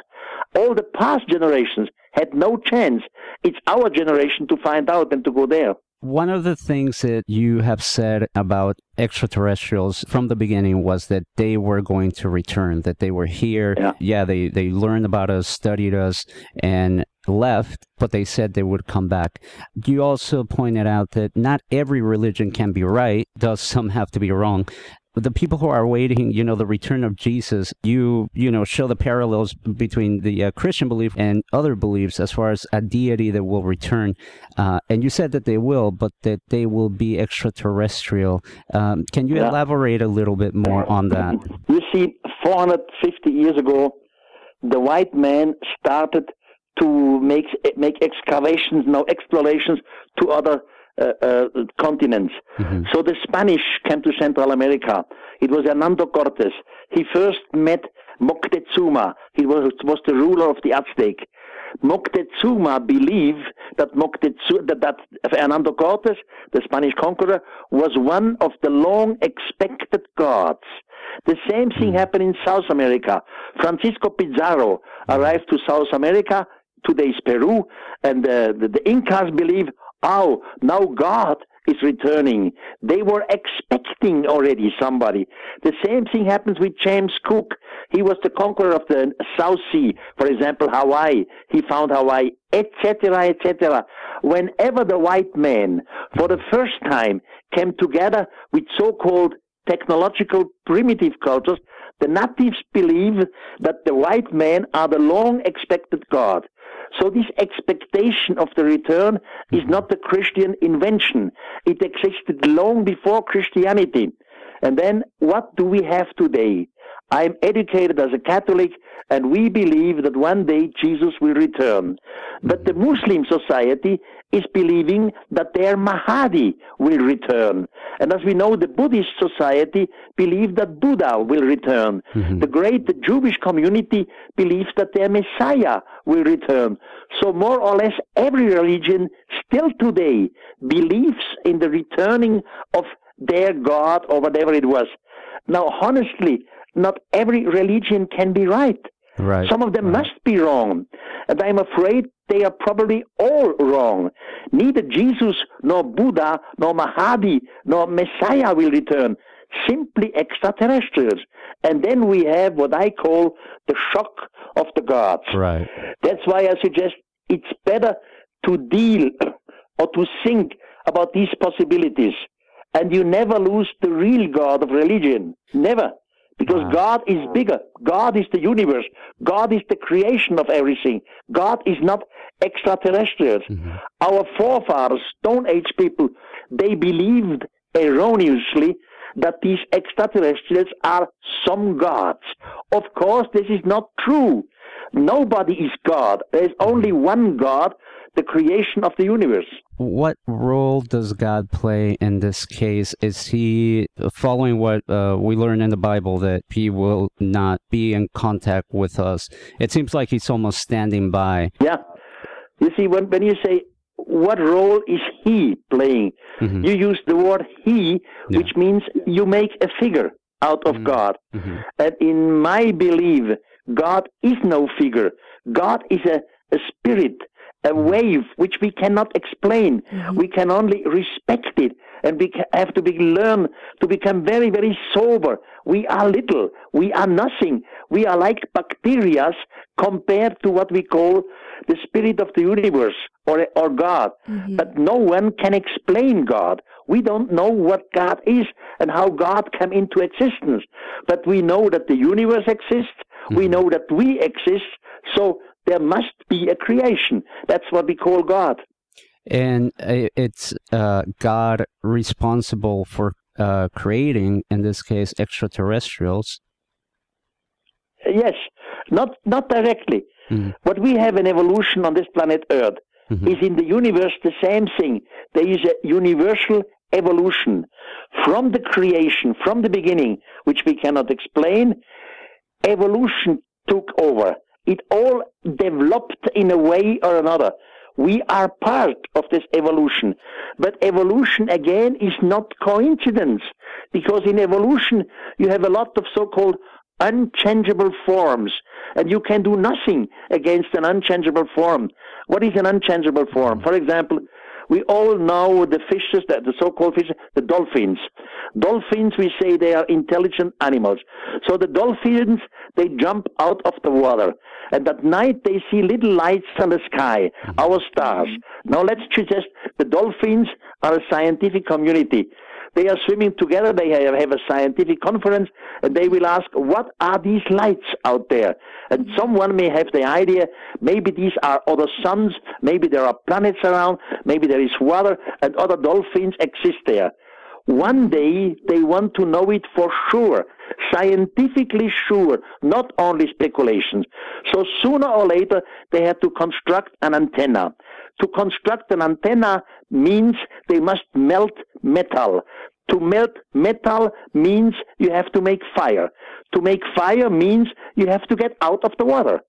All the past generations had no chance. It's our generation to find out and to go there. One of the things that you have said about extraterrestrials from the beginning was that they were going to return, that they were here. Yeah. yeah they, they learned about us, studied us, and left, but they said they would come back. You also pointed out that not every religion can be right, does some have to be wrong. The people who are waiting, you know, the return of Jesus, you, you know, show the parallels between the uh, Christian belief and other beliefs as far as a deity that will return. Uh, and you said that they will, but that they will be extraterrestrial. Um, can you Yeah. elaborate a little bit more on that? You see, 450 years ago, the white man started to make make excavations, no explorations to other uh, uh, continents. So the Spanish came to Central America. It was Hernando Cortes. He first met Moctezuma. He was was the ruler of the Aztec. Moctezuma believed that Moctezuma, that, that Fernando Cortes, the Spanish conqueror, was one of the long expected gods. The same thing happened in South America. Francisco Pizarro arrived to South America, today's Peru, and uh, the, the Incas believe, oh, now God is returning. They were expecting already somebody. The same thing happens with James Cook. He was the conqueror of the South Sea, for example, Hawaii. He found Hawaii, etc., etc. Whenever the white man, for the first time, came together with so-called technological primitive cultures, the natives believe that the white men are the long expected God. So this expectation of the return is not a Christian invention. It existed long before Christianity. And then what do we have today? I'm educated as a Catholic and we believe that one day Jesus will return. But the Muslim society is believing that their Mahdi will return. And as we know, the Buddhist society believes that Buddha will return. Mm-hmm. The great Jewish community believes that their Messiah will return. So more or less every religion still today believes in the returning of their God or whatever it was. Now, honestly, not every religion can be right. Right. Some of them must be wrong. And I'm afraid they are probably all wrong. Neither Jesus, nor Buddha, nor Mahdi, nor Messiah will return. Simply extraterrestrials. And then we have what I call the shock of the gods. Right. That's why I suggest it's better to deal or to think about these possibilities. And you never lose the real God of religion. Never. Because God is bigger. God is the universe. God is the creation of everything. God is not extraterrestrials. Mm-hmm. Our forefathers, Stone Age people, they believed erroneously that these extraterrestrials are some gods. Of course, this is not true. Nobody is God. There is only mm-hmm. one God, the creation of the universe. What role does God play in this case? Is he following what uh, we learn in the Bible that he will not be in contact with us? It seems like he's almost standing by. Yeah. You see, when, when you say, what role is he playing? Mhm. You use the word he, Yeah. which means you make a figure out of God. Mhm. And in my belief, God is no figure. God is a, a spirit, a wave which we cannot explain. Mm-hmm. We can only respect it, and we have to be, learn to become very, very sober. We are little. We are nothing. We are like bacteria compared to what we call the spirit of the universe or, or God. Mm-hmm. But no one can explain God. We don't know what God is and how God came into existence. But we know that the universe exists. We mm-hmm. know that we exist. So there must be a creation. That's what we call God. And it's uh, God responsible for uh, creating, in this case, extraterrestrials. Yes, not not directly. Mhm. What we have in evolution on this planet Earth Mhm. is in the universe the same thing. There is a universal evolution from the creation, from the beginning, which we cannot explain. Evolution took over. It all developed in a way or another. We are part of this evolution. But evolution again is not coincidence because in evolution you have a lot of so-called unchangeable forms and you can do nothing against an unchangeable form. What is an unchangeable form? For example, we all know the fishes, the, so-called fishes, the dolphins. Dolphins, we say they are intelligent animals. So the dolphins, they jump out of the water. And at night they see little lights on the sky, our stars. Now let's suggest the dolphins are a scientific community. They are swimming together. They have, have a scientific conference, and they will ask, "What are these lights out there?" And mm-hmm. someone may have the idea, maybe these are other suns, maybe there are planets around, maybe there is water, and other dolphins exist there. One day they want to know it for sure, scientifically sure, not only speculations. So sooner or later they have to construct an antenna. To construct an antenna means they must melt metal. To melt metal means you have to make fire. To make fire means you have to get out of the water.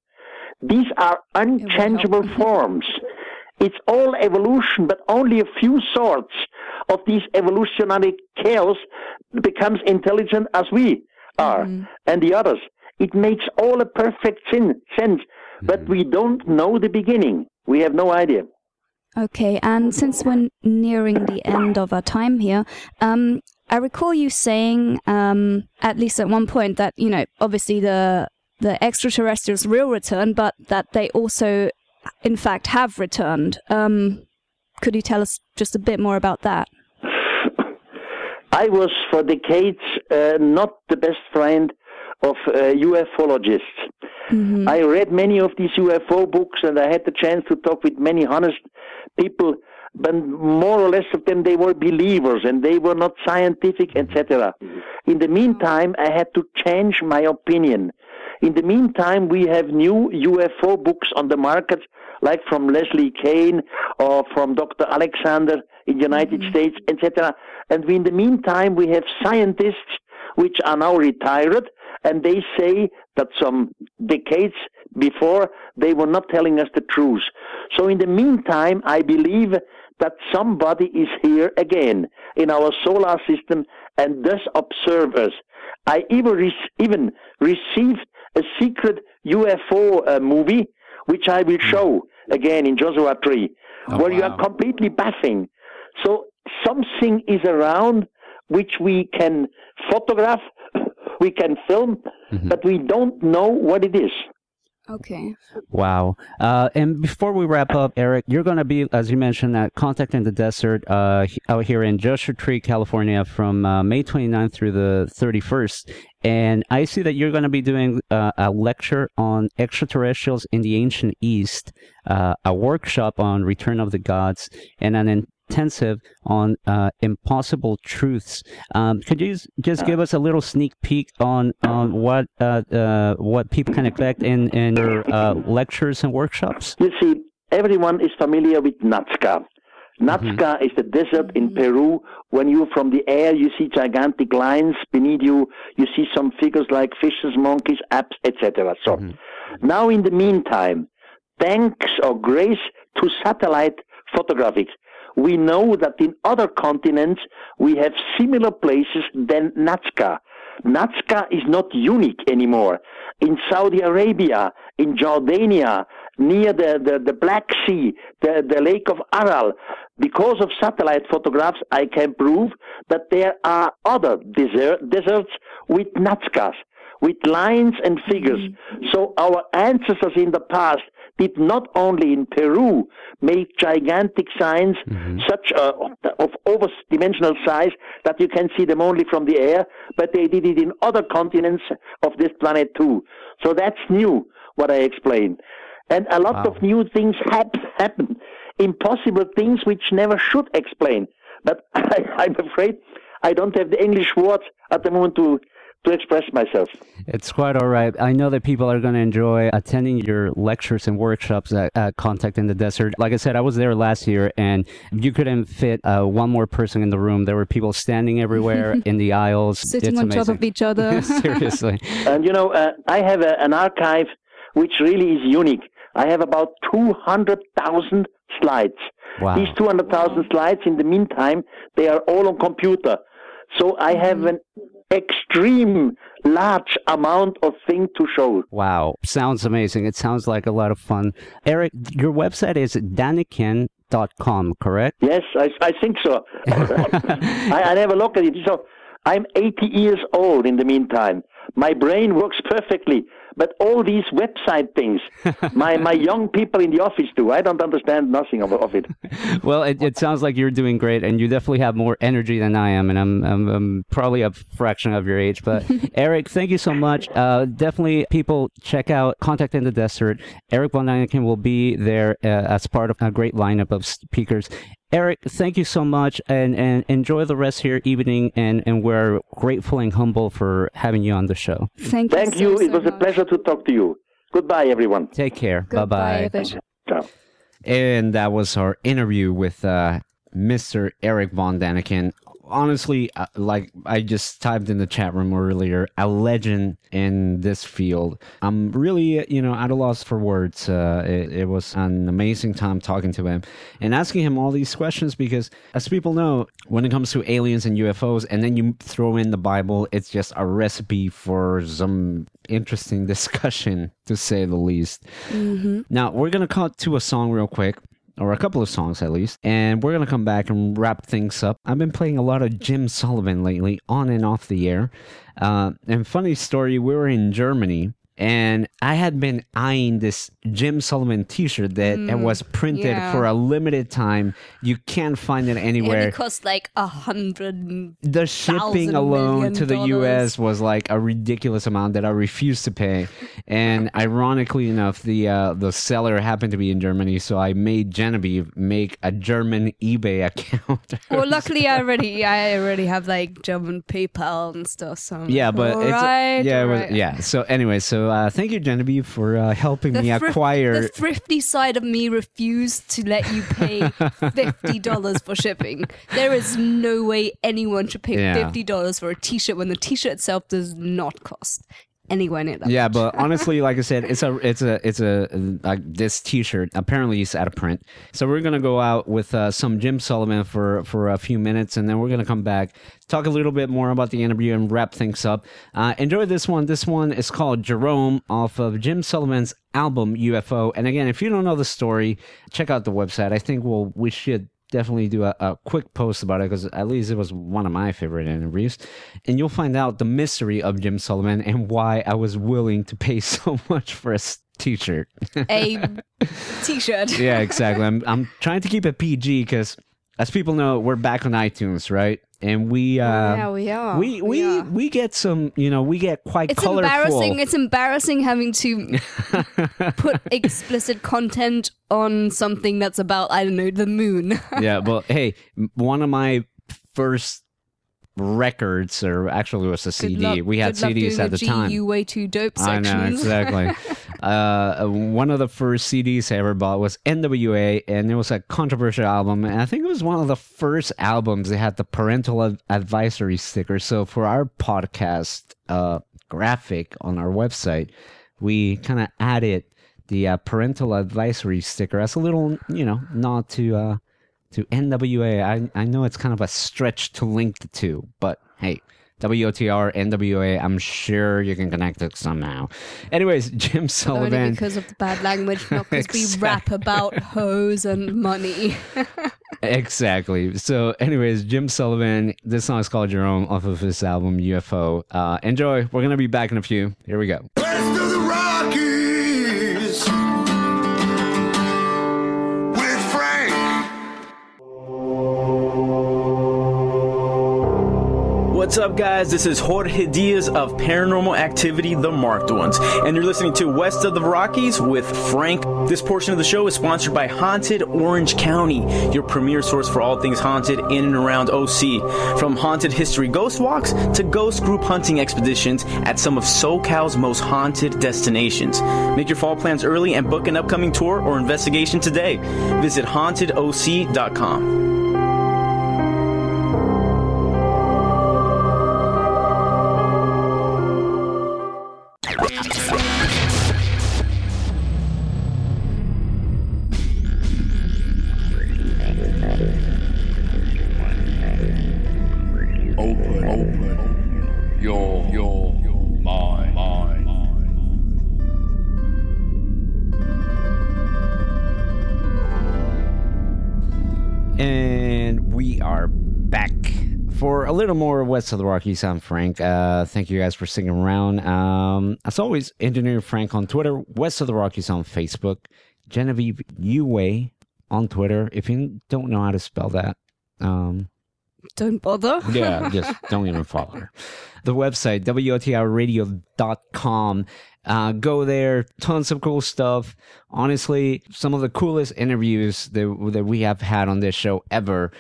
These are unchangeable forms. It's all evolution, but only a few sorts of these evolutionary chaos becomes intelligent as we are and the others. It makes all a perfect sin, sense, but mm-hmm. we don't know the beginning. We have no idea. Okay, and since we're nearing the end of our time here, um, I recall you saying, um, at least at one point, that you know, obviously the the extraterrestrials will return, but that they also, in fact, have returned. Um, could you tell us just a bit more about that? I was for decades uh, not the best friend of uh, ufologists. Mm-hmm. I read many of these UFO books and I had the chance to talk with many honest people, but more or less of them they were believers and they were not scientific, mm-hmm. etc. Mm-hmm. In the meantime, I had to change my opinion. In the meantime, we have new UFO books on the market, like from Leslie Kean or from Dr. Alexander in the United States, etc. And we, in the meantime, we have scientists which are now retired, and they say that some decades before they were not telling us the truth. So in the meantime, I believe that somebody is here again in our solar system and does observe us. I even, re- even received a secret UFO uh, movie, which I will show again in Joshua Tree, Oh, where you are completely baffling. So something is around which we can photograph, we can film, but we don't know what it is. Okay. Wow. Uh, and before we wrap up, Eric, you're going to be, as you mentioned, at Contact in the Desert uh, out here in Joshua Tree, California from uh, May 29th through the 31st. And I see that you're going to be doing uh, a lecture on extraterrestrials in the ancient East, uh, a workshop on Return of the Gods, and an intensive on uh, impossible truths. Um, could you just give us a little sneak peek on on what uh, uh, what people can expect in in your uh, lectures and workshops? You see, everyone is familiar with Nazca. Nazca is the desert in Peru. When you from the air, you see gigantic lines beneath you. You see some figures like fishes, monkeys, apes, etc. So, now in the meantime, thanks or grace to satellite photographics, we know that in other continents we have similar places than Nazca. Nazca is not unique anymore. In Saudi Arabia, in Jordania, near the, the, the Black Sea, the, the Lake of Aral, because of satellite photographs, I can prove that there are other desert, deserts with Nazcas, with lines and figures. Mm-hmm. So our ancestors in the past did not only in Peru make gigantic signs, such uh, of over-dimensional size that you can see them only from the air, but they did it in other continents of this planet too. So that's new, what I explained. And a lot Wow. of new things hap- happen, impossible things which never should explain. But I, I'm afraid I don't have the English words at the moment to, to express myself. It's quite all right. I know that people are going to enjoy attending your lectures and workshops at, at Contact in the Desert. Like I said, I was there last year, and you couldn't fit uh, one more person in the room. There were people standing everywhere in the aisles, Sitting it's on top of each other. Seriously. And you know, uh, I have a, an archive which really is unique. I have about 200,000 slides. Wow. These 200,000 slides, in the meantime, they are all on computer. So I have an extreme large amount of things to show. Wow. Sounds amazing. It sounds like a lot of fun. Eric, your website is daniken.com, correct? Yes, I, I think so. I, I never look at it. So I'm 80 years old in the meantime. My brain works perfectly, but all these website things, my, my young people in the office do. I don't understand nothing of, of it. Well, it, it sounds like you're doing great, and you definitely have more energy than I am, and I'm, I'm, I'm probably a fraction of your age. But Eric, thank you so much. Uh, definitely, people check out Contact in the Desert. Eric von Däniken will be there uh, as part of a great lineup of speakers. Eric, thank you so much, and, and enjoy the rest of your evening. And, and we're grateful and humble for having you on the show. Thank you. Thank so, you. It so was a much. pleasure to talk to you. Goodbye, everyone. Take care. Bye Goodbye, bye. Erich. Ciao. And that was our interview with uh, Mr. Eric Von Däniken, honestly, uh, like I just typed in the chat room earlier, a legend in this field. I'm really, you know, at a loss for words. Uh, it, it was an amazing time talking to him and asking him all these questions because, as people know, when it comes to aliens and UFOs, and then you throw in the Bible, it's just a recipe for some interesting discussion, to say the least. Now, we're going to cut to a song real quick or a couple of songs at least, and we're gonna come back and wrap things up. I've been playing a lot of Jim Sullivan lately, on and off the air. Uh, and funny story, we were in Germany. And I had been eyeing this Jim Sullivan T-shirt that it was printed yeah. for a limited time. You can't find it And anywhere. it cost like a hundred. the shipping alone to the dollars. US was like a ridiculous amount that I refused to pay. And ironically enough, the uh, the seller happened to be in Germany, so I made Genevieve make a German eBay account. Well, luckily I already I already have like German PayPal and stuff. So I'm yeah, like, but it's alright, yeah, it was, yeah. So anyway, so uh, thank you, Genevieve, for uh, helping me thrift- acquire. the thrifty side of me refused to let you pay fifty dollars for shipping. There is no way anyone should pay Yeah. fifty dollars for a T-shirt when the T-shirt itself does not cost anywhere near that. Yeah, much. but honestly, like I said, it's a it's a it's a like this T-shirt. Apparently, is out of print. So we're gonna go out with uh, some Jim Sullivan for for a few minutes, and then we're gonna come back, talk a little bit more about the interview, and wrap things up. Uh, enjoy this one. This one is called Jerome off of Jim Sullivan's album UFO. And again, if you don't know the story, check out the website. I think we'll we should definitely do a, a quick post about it because at least it was one of my favorite interviews and you'll find out the mystery of jim sullivan and why i was willing to pay so much for a t-shirt. A t-shirt. yeah exactly i'm, I'm trying to keep it pg because as people know we're back on itunes right and we uh yeah, we are. we we are. we get some you know we get quite It's colorful embarrassing. It's embarrassing having to put explicit content on something that's about I don't know the moon. yeah, well, hey, one of my first records, or actually it was a CD. luck- we had CDs at the time. You way too dope I know exactly. uh, one of the first CDs I ever bought was NWA, and it was a controversial album. And I think it was one of the first albums that had the parental ad- advisory sticker. So for our podcast uh, graphic on our website, we kind of added the uh, parental advisory sticker as a little, you know, nod to uh, to NWA. I I know it's kind of a stretch to link the two, but hey. WOTR, NWA, I'm sure you can connect it somehow. Anyways, Jim Only Sullivan. because of the bad language, not because we rap about hoes and money. Exactly. So, anyways, Jim Sullivan, this song is called Jerome off of his album UFO. Uh, enjoy. We're going to be back in a few. Here we go. What's up, guys? This is Jorge Diaz of Paranormal Activity The Marked Ones, and you're listening to West of the Rockies with Frank. This portion of the show is sponsored by Haunted Orange County, your premier source for all things haunted in and around OC. From haunted history ghost walks to ghost group hunting expeditions at some of SoCal's most haunted destinations. Make your fall plans early and book an upcoming tour or investigation today. Visit hauntedoc.com. little more West of the Rockies. I'm Frank. Uh, thank you guys for sticking around. Um, as always, Engineer Frank on Twitter, West of the Rockies on Facebook, Genevieve Uway on Twitter. If you don't know how to spell that, um, Don't bother. yeah, just don't even follow her. The website, WOTRradio.com. Uh, go there, tons of cool stuff. Honestly, some of the coolest interviews that, that we have had on this show ever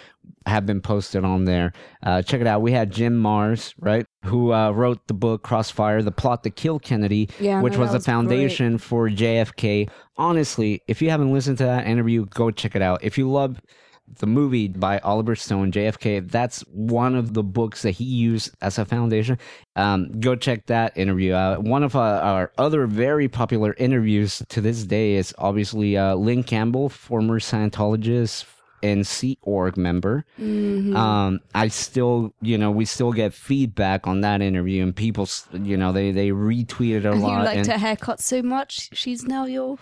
have been posted on there. Uh, check it out. We had Jim Marrs, right, who uh, wrote the book Crossfire, The Plot to Kill Kennedy, Yeah, which no, was the was great. foundation for JFK. Honestly, if you haven't listened to that interview, go check it out. If you love the movie by Oliver Stone, JFK. That's one of the books that he used as a foundation. Um, go check that interview out. One of our, our other very popular interviews to this day is obviously uh, Lynn Campbell, former Scientologist and Sea Org member. Mm-hmm. Um, I still, you know, we still get feedback on that interview, and people, you know, they they retweet it a you lot. You liked and her haircut so much, she's now your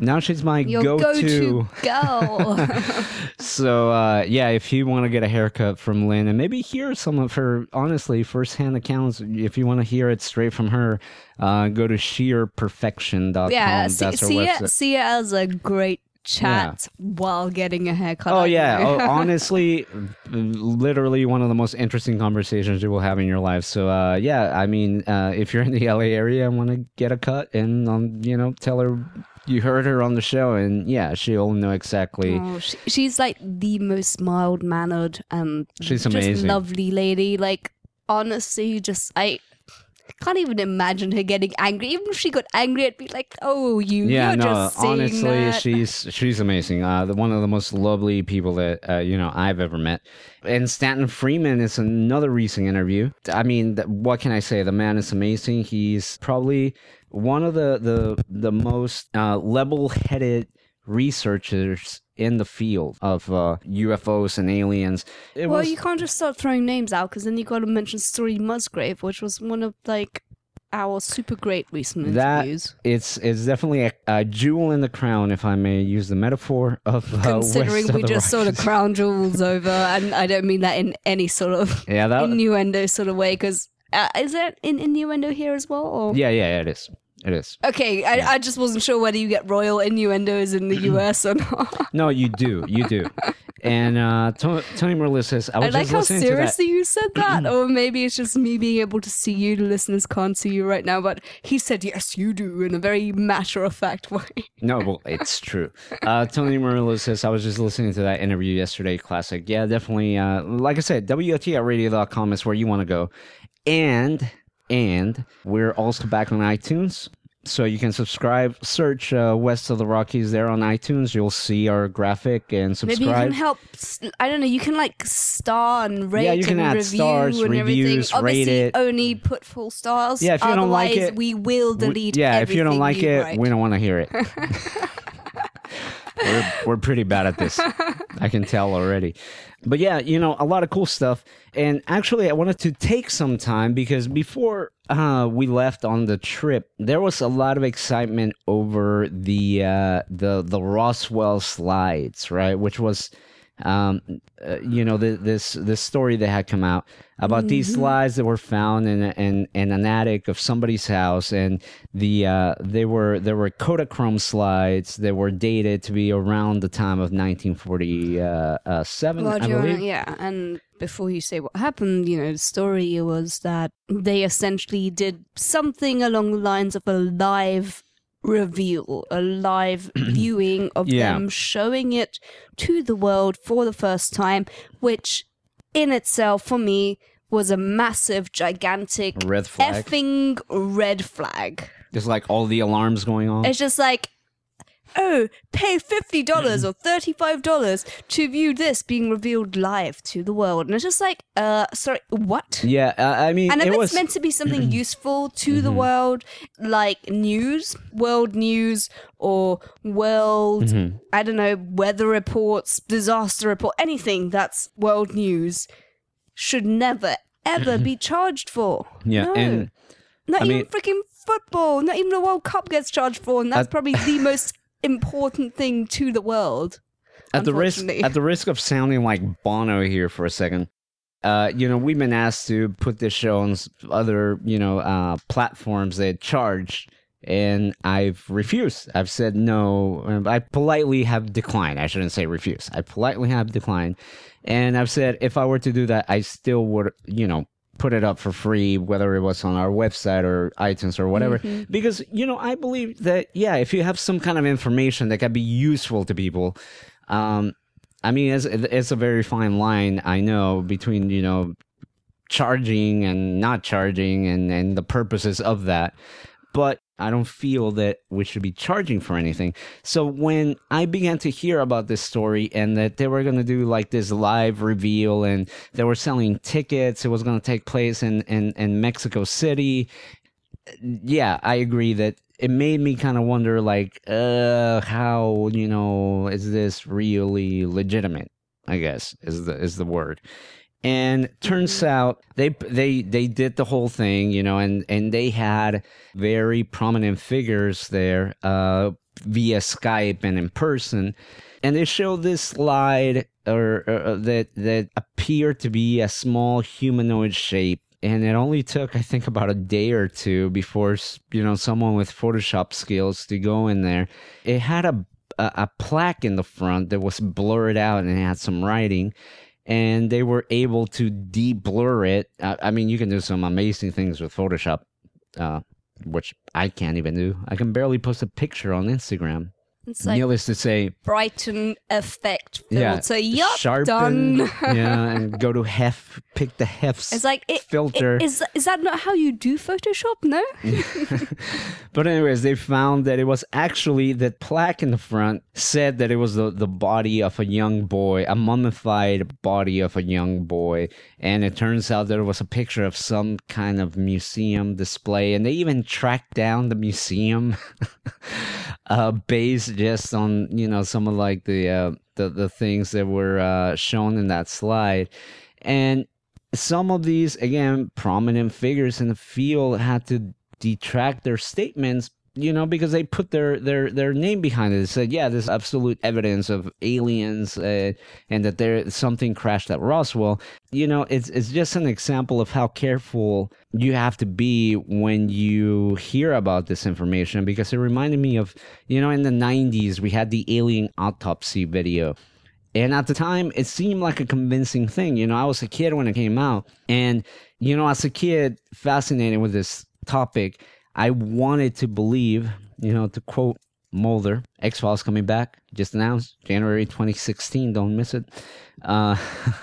now she's my your go-to. go-to girl. So uh, yeah, if you want to get a haircut from Lynn and maybe hear some of her honestly firsthand accounts, if you want to hear it straight from her, uh, go to sheerperfection.com. yeah, see, That's her see website. it, see it as a great chat while getting a haircut. Oh yeah, oh, honestly, literally one of the most interesting conversations you will have in your life. So uh, yeah, I mean, uh, if you're in the LA area and want to get a cut, and um, you know, tell her you heard her on the show, and yeah, she'll know exactly. Oh, she, she's like the most mild mannered and She's just amazing. lovely lady. Like honestly, just I can't even imagine her getting angry. Even if she got angry, I'd be like, "Oh, you, yeah, you're no, just honestly, that." she's she's amazing. Uh, the, one of the most lovely people that uh, you know I've ever met. And Stanton Friedman is another recent interview. I mean, what can I say? The man is amazing. He's probably one of the the the most uh, level-headed researchers in the field of uh, UFOs and aliens. It well, was you can't just start throwing names out because then you got to mention Story Musgrave, which was one of like our super great recent that interviews. it's it's definitely a, a jewel in the crown, if I may use the metaphor of uh, Considering West of we the just sort of crown jewels over, and I don't mean that in any sort of Yeah, that innuendo sort of way. Because uh, is there an innuendo here as well? Or? Yeah, yeah, it is. It is. Okay, I, I just wasn't sure whether you get royal innuendos in the US or not. No, you do. You do. And uh, To- Tony Merlis says, I was I like how seriously you said that, or maybe it's just me being able to see you. The listeners can't see you right now, but he said, "Yes, you do," in a very matter of fact way. No, well, it's true. Uh, Tony Merlis says, I was just listening to that interview yesterday. Classic. Yeah, definitely. Uh, like I said, WOTRadio.com is where you want to go. And, and we're also back on iTunes. So you can subscribe, search uh, West of the Rockies there on iTunes. You'll see our graphic and subscribe. Maybe you can help. I don't know. You can like star and rate Yeah, you can and add review stars, and reviews, everything. rate Obviously, it. only put full stars. Yeah, if you don't like it, we will We- delete. yeah, if you don't like it, write. we don't want to hear it. we're, we're pretty bad at this. I can tell already. But yeah, you know, a lot of cool stuff. And actually, I wanted to take some time because before uh, we left on the trip, there was a lot of excitement over the uh, the the Roswell slides, right? Which was um, uh, you know, the, this this story that had come out about these slides that were found in, in in an attic of somebody's house, and the uh, they were there were Kodachrome slides that were dated to be around the time of 1947, I Roger, believe. yeah, and before you say what happened, you know, the story was that they essentially did something along the lines of a live reveal, a live viewing of Yeah. them showing it to the world for the first time, which in itself, for me, was a massive, gigantic, Red flag. effing red flag. There's like all the alarms going on. It's just like, oh, pay fifty dollars or thirty-five dollars to view this being revealed live to the world, and it's just like, uh, sorry, what? yeah, uh, I mean, And if it it's was Mm-hmm. meant to be something useful to the world, like news, world news, or world, Mm-hmm. I don't know, weather reports, disaster report, anything that's world news, should never ever be charged for. yeah, No. and Not I even mean- freaking football. Not even the World Cup gets charged for, and that's probably the most important thing to the world. at the risk at the risk of sounding like Bono here for a second, uh, you know, we've been asked to put this show on other, you know, uh, platforms that charge, and I've refused. I've said no. I politely have declined. I shouldn't say refuse. I politely have declined, and I've said if I were to do that, I still would, you know. Put it up for free, whether it was on our website or iTunes or whatever. Because, you know, I believe that, yeah, if you have some kind of information that can be useful to people, um, I mean, it's, it's a very fine line, I know, between, you know, charging and not charging and, and the purposes of that. but I don't feel that we should be charging for anything. So when I began to hear about this story and that they were going to do like this live reveal and they were selling tickets, it was going to take place in, in, in Mexico City. Yeah, I agree that it made me kind of wonder like, uh, how, you know, is this really legitimate? I guess is the is the word and turns out they they they did the whole thing you know and and they had very prominent figures there uh via skype and in person. And they showed this slide or, or that that appeared to be a small humanoid shape. And it only took i think about a day or two before you know someone with photoshop skills to go in there. It had a a, a plaque in the front that was blurred out and had some writing and they were able to de-blur it. Uh, I mean, you can do some amazing things with Photoshop, uh, which I can't even do. I can barely post a picture on Instagram. It's like Needless to say, Brighton effect yeah, filter. Yup, sharpen, done. yeah, and go to hef, pick the hefs It's like it, filter. it- is is that not how you do Photoshop? No. But anyways, they found that it was actually that plaque in the front said that it was the, the body of a young boy, a mummified body of a young boy. And it turns out there was a picture of some kind of museum display. And they even tracked down the museum uh, based just on, you know, some of like the uh, the, the things that were uh, shown in that slide. And some of these again prominent figures in the field had to detract their statements you know because they put their their their name behind it they said yeah there's absolute evidence of aliens uh, and that there something crashed at roswell you know it's it's just an example of how careful you have to be when you hear about this information because it reminded me of you know in the 90s we had the alien autopsy video and at the time, it seemed like a convincing thing. You know, I was a kid when it came out. And, you know, as a kid, fascinated with this topic, I wanted to believe, you know, to quote Mulder, X Files coming back, just announced January 2016. Don't miss it. Uh,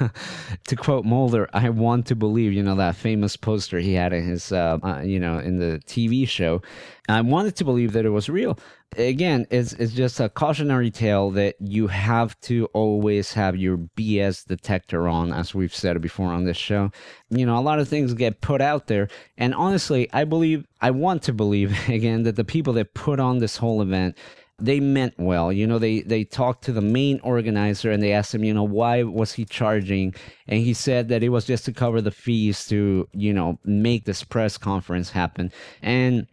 to quote Mulder, I want to believe, you know, that famous poster he had in his, uh, uh, you know, in the TV show. I wanted to believe that it was real. Again, it's, it's just a cautionary tale that you have to always have your BS detector on, as we've said before on this show. You know, a lot of things get put out there. And honestly, I believe, I want to believe, again, that the people that put on this whole event, they meant well. You know, they they talked to the main organizer and they asked him, you know, why was he charging? And he said that it was just to cover the fees to, you know, make this press conference happen. And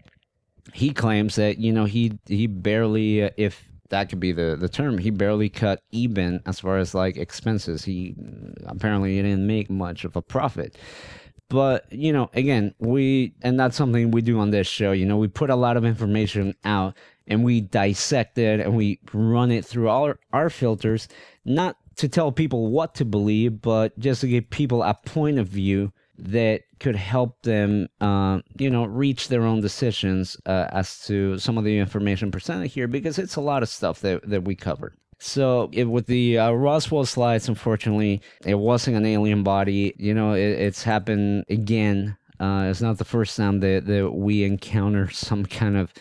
he claims that, you know, he he barely uh, if that could be the the term, he barely cut even as far as like expenses. He apparently he didn't make much of a profit but you know again we and that's something we do on this show you know we put a lot of information out and we dissect it and we run it through all our, our filters not to tell people what to believe but just to give people a point of view that could help them uh, you know reach their own decisions uh, as to some of the information presented here because it's a lot of stuff that, that we covered so it, with the uh, Roswell slides, unfortunately, it wasn't an alien body. You know, it, it's happened again. Uh, it's not the first time that, that we encounter some kind of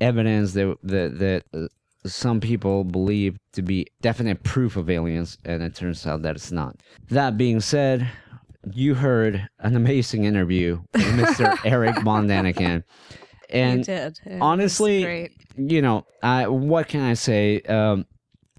evidence that that that uh, some people believe to be definite proof of aliens, and it turns out that it's not. That being said, you heard an amazing interview with Mr. Eric Von Däniken. And. Honestly, you know, I, what can I say? Um,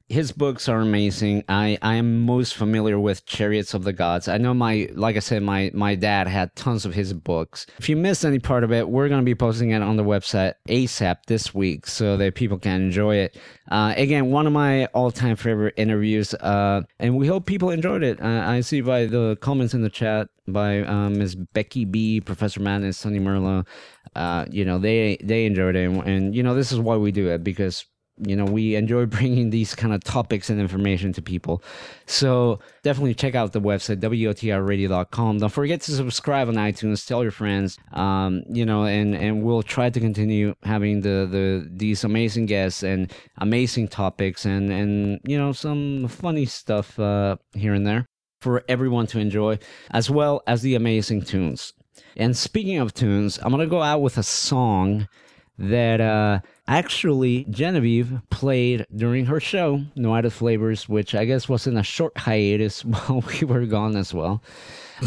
his books are amazing. I, I am most familiar with Chariots of the Gods. I know my, like I said, my, my dad had tons of his books. If you missed any part of it, we're to be posting it on the website ASAP this week so that people can enjoy it. Uh, again, one of my all time favorite interviews, uh, and we hope people enjoyed it. Uh, I see by the comments in the chat by um, Ms. Becky B, Professor Madness, Sonny Merlo. Uh, you know, they, they enjoyed it. And, and, you know, this is why we do it because you know we enjoy bringing these kind of topics and information to people. So definitely check out the website wotrradio.com don't forget to subscribe on itunes tell your friends um, you know and and we'll try to continue having the the these amazing guests and amazing topics and and you know some funny stuff uh, here and there for everyone to enjoy as well as the amazing tunes. And speaking of tunes i'm gonna go out with a song that uh, actually Genevieve played during her show, No Added Flavors, which I guess was in a short hiatus while we were gone as well.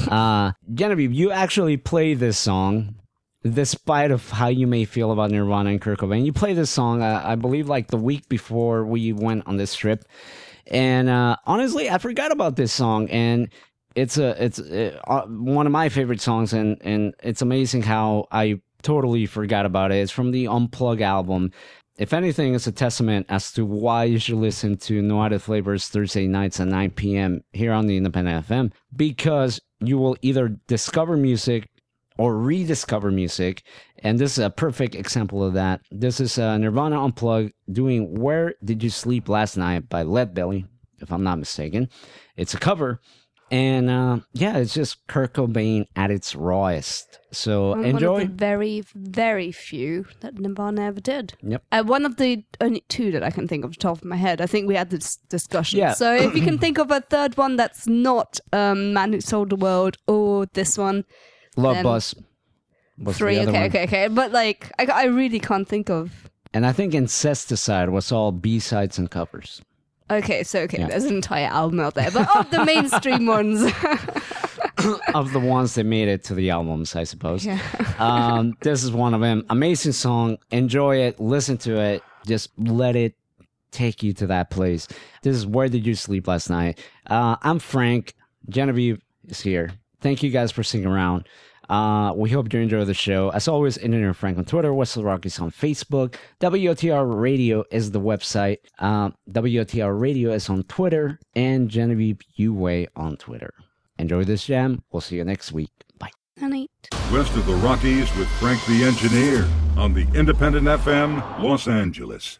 Uh, Genevieve, you actually played this song despite of how you may feel about Nirvana and Kurt Cobain. You played this song, uh, I believe, like the week before we went on this trip. And uh, honestly, I forgot about this song, and it's a it's uh, one of my favorite songs, and and it's amazing how I totally forgot about it. It's from the Unplug album. If anything, it's a testament as to why you should listen to No Added Flavors Thursday nights at 9 p.m. here on the Independent FM because you will either discover music or rediscover music. And this is a perfect example of that. This is uh, Nirvana Unplugged doing Where Did You Sleep Last Night by Lead Belly, if I'm not mistaken. It's a cover. And uh, yeah, it's just Kurt Cobain at its rawest. So One enjoy. of the very, very few that Nirvana ever did. Yep. Uh, one of the only two that I can think of off the top of my head. I think we had this discussion. Yeah. So if you can think of a third one that's not um, Man Who Sold the World or this one, Love then Bus. the three. Okay, one. okay, okay. But like, I, I really can't think of. And I think Incesticide was all B sides and covers. Okay, so okay, Yeah. there's an entire album out there, but of the mainstream ones, of the ones that made it to the albums, I suppose. Yeah. um, this is one of them. Amazing song. Enjoy it. Listen to it. Just let it take you to that place. This is Where Did You Sleep Last Night? Uh, I'm Frank. Genevieve is here. Thank you guys for sticking around. Uh, we hope you enjoy the show. As always, Engineer Frank on Twitter, Whistle Rockies on Facebook. WOTR Radio is the website. Uh, WOTR Radio is on Twitter, and Genevieve Uway on Twitter. Enjoy this jam. We'll see you next week. Bye. honey. West of the Rockies with Frank the Engineer on the Independent FM, Los Angeles.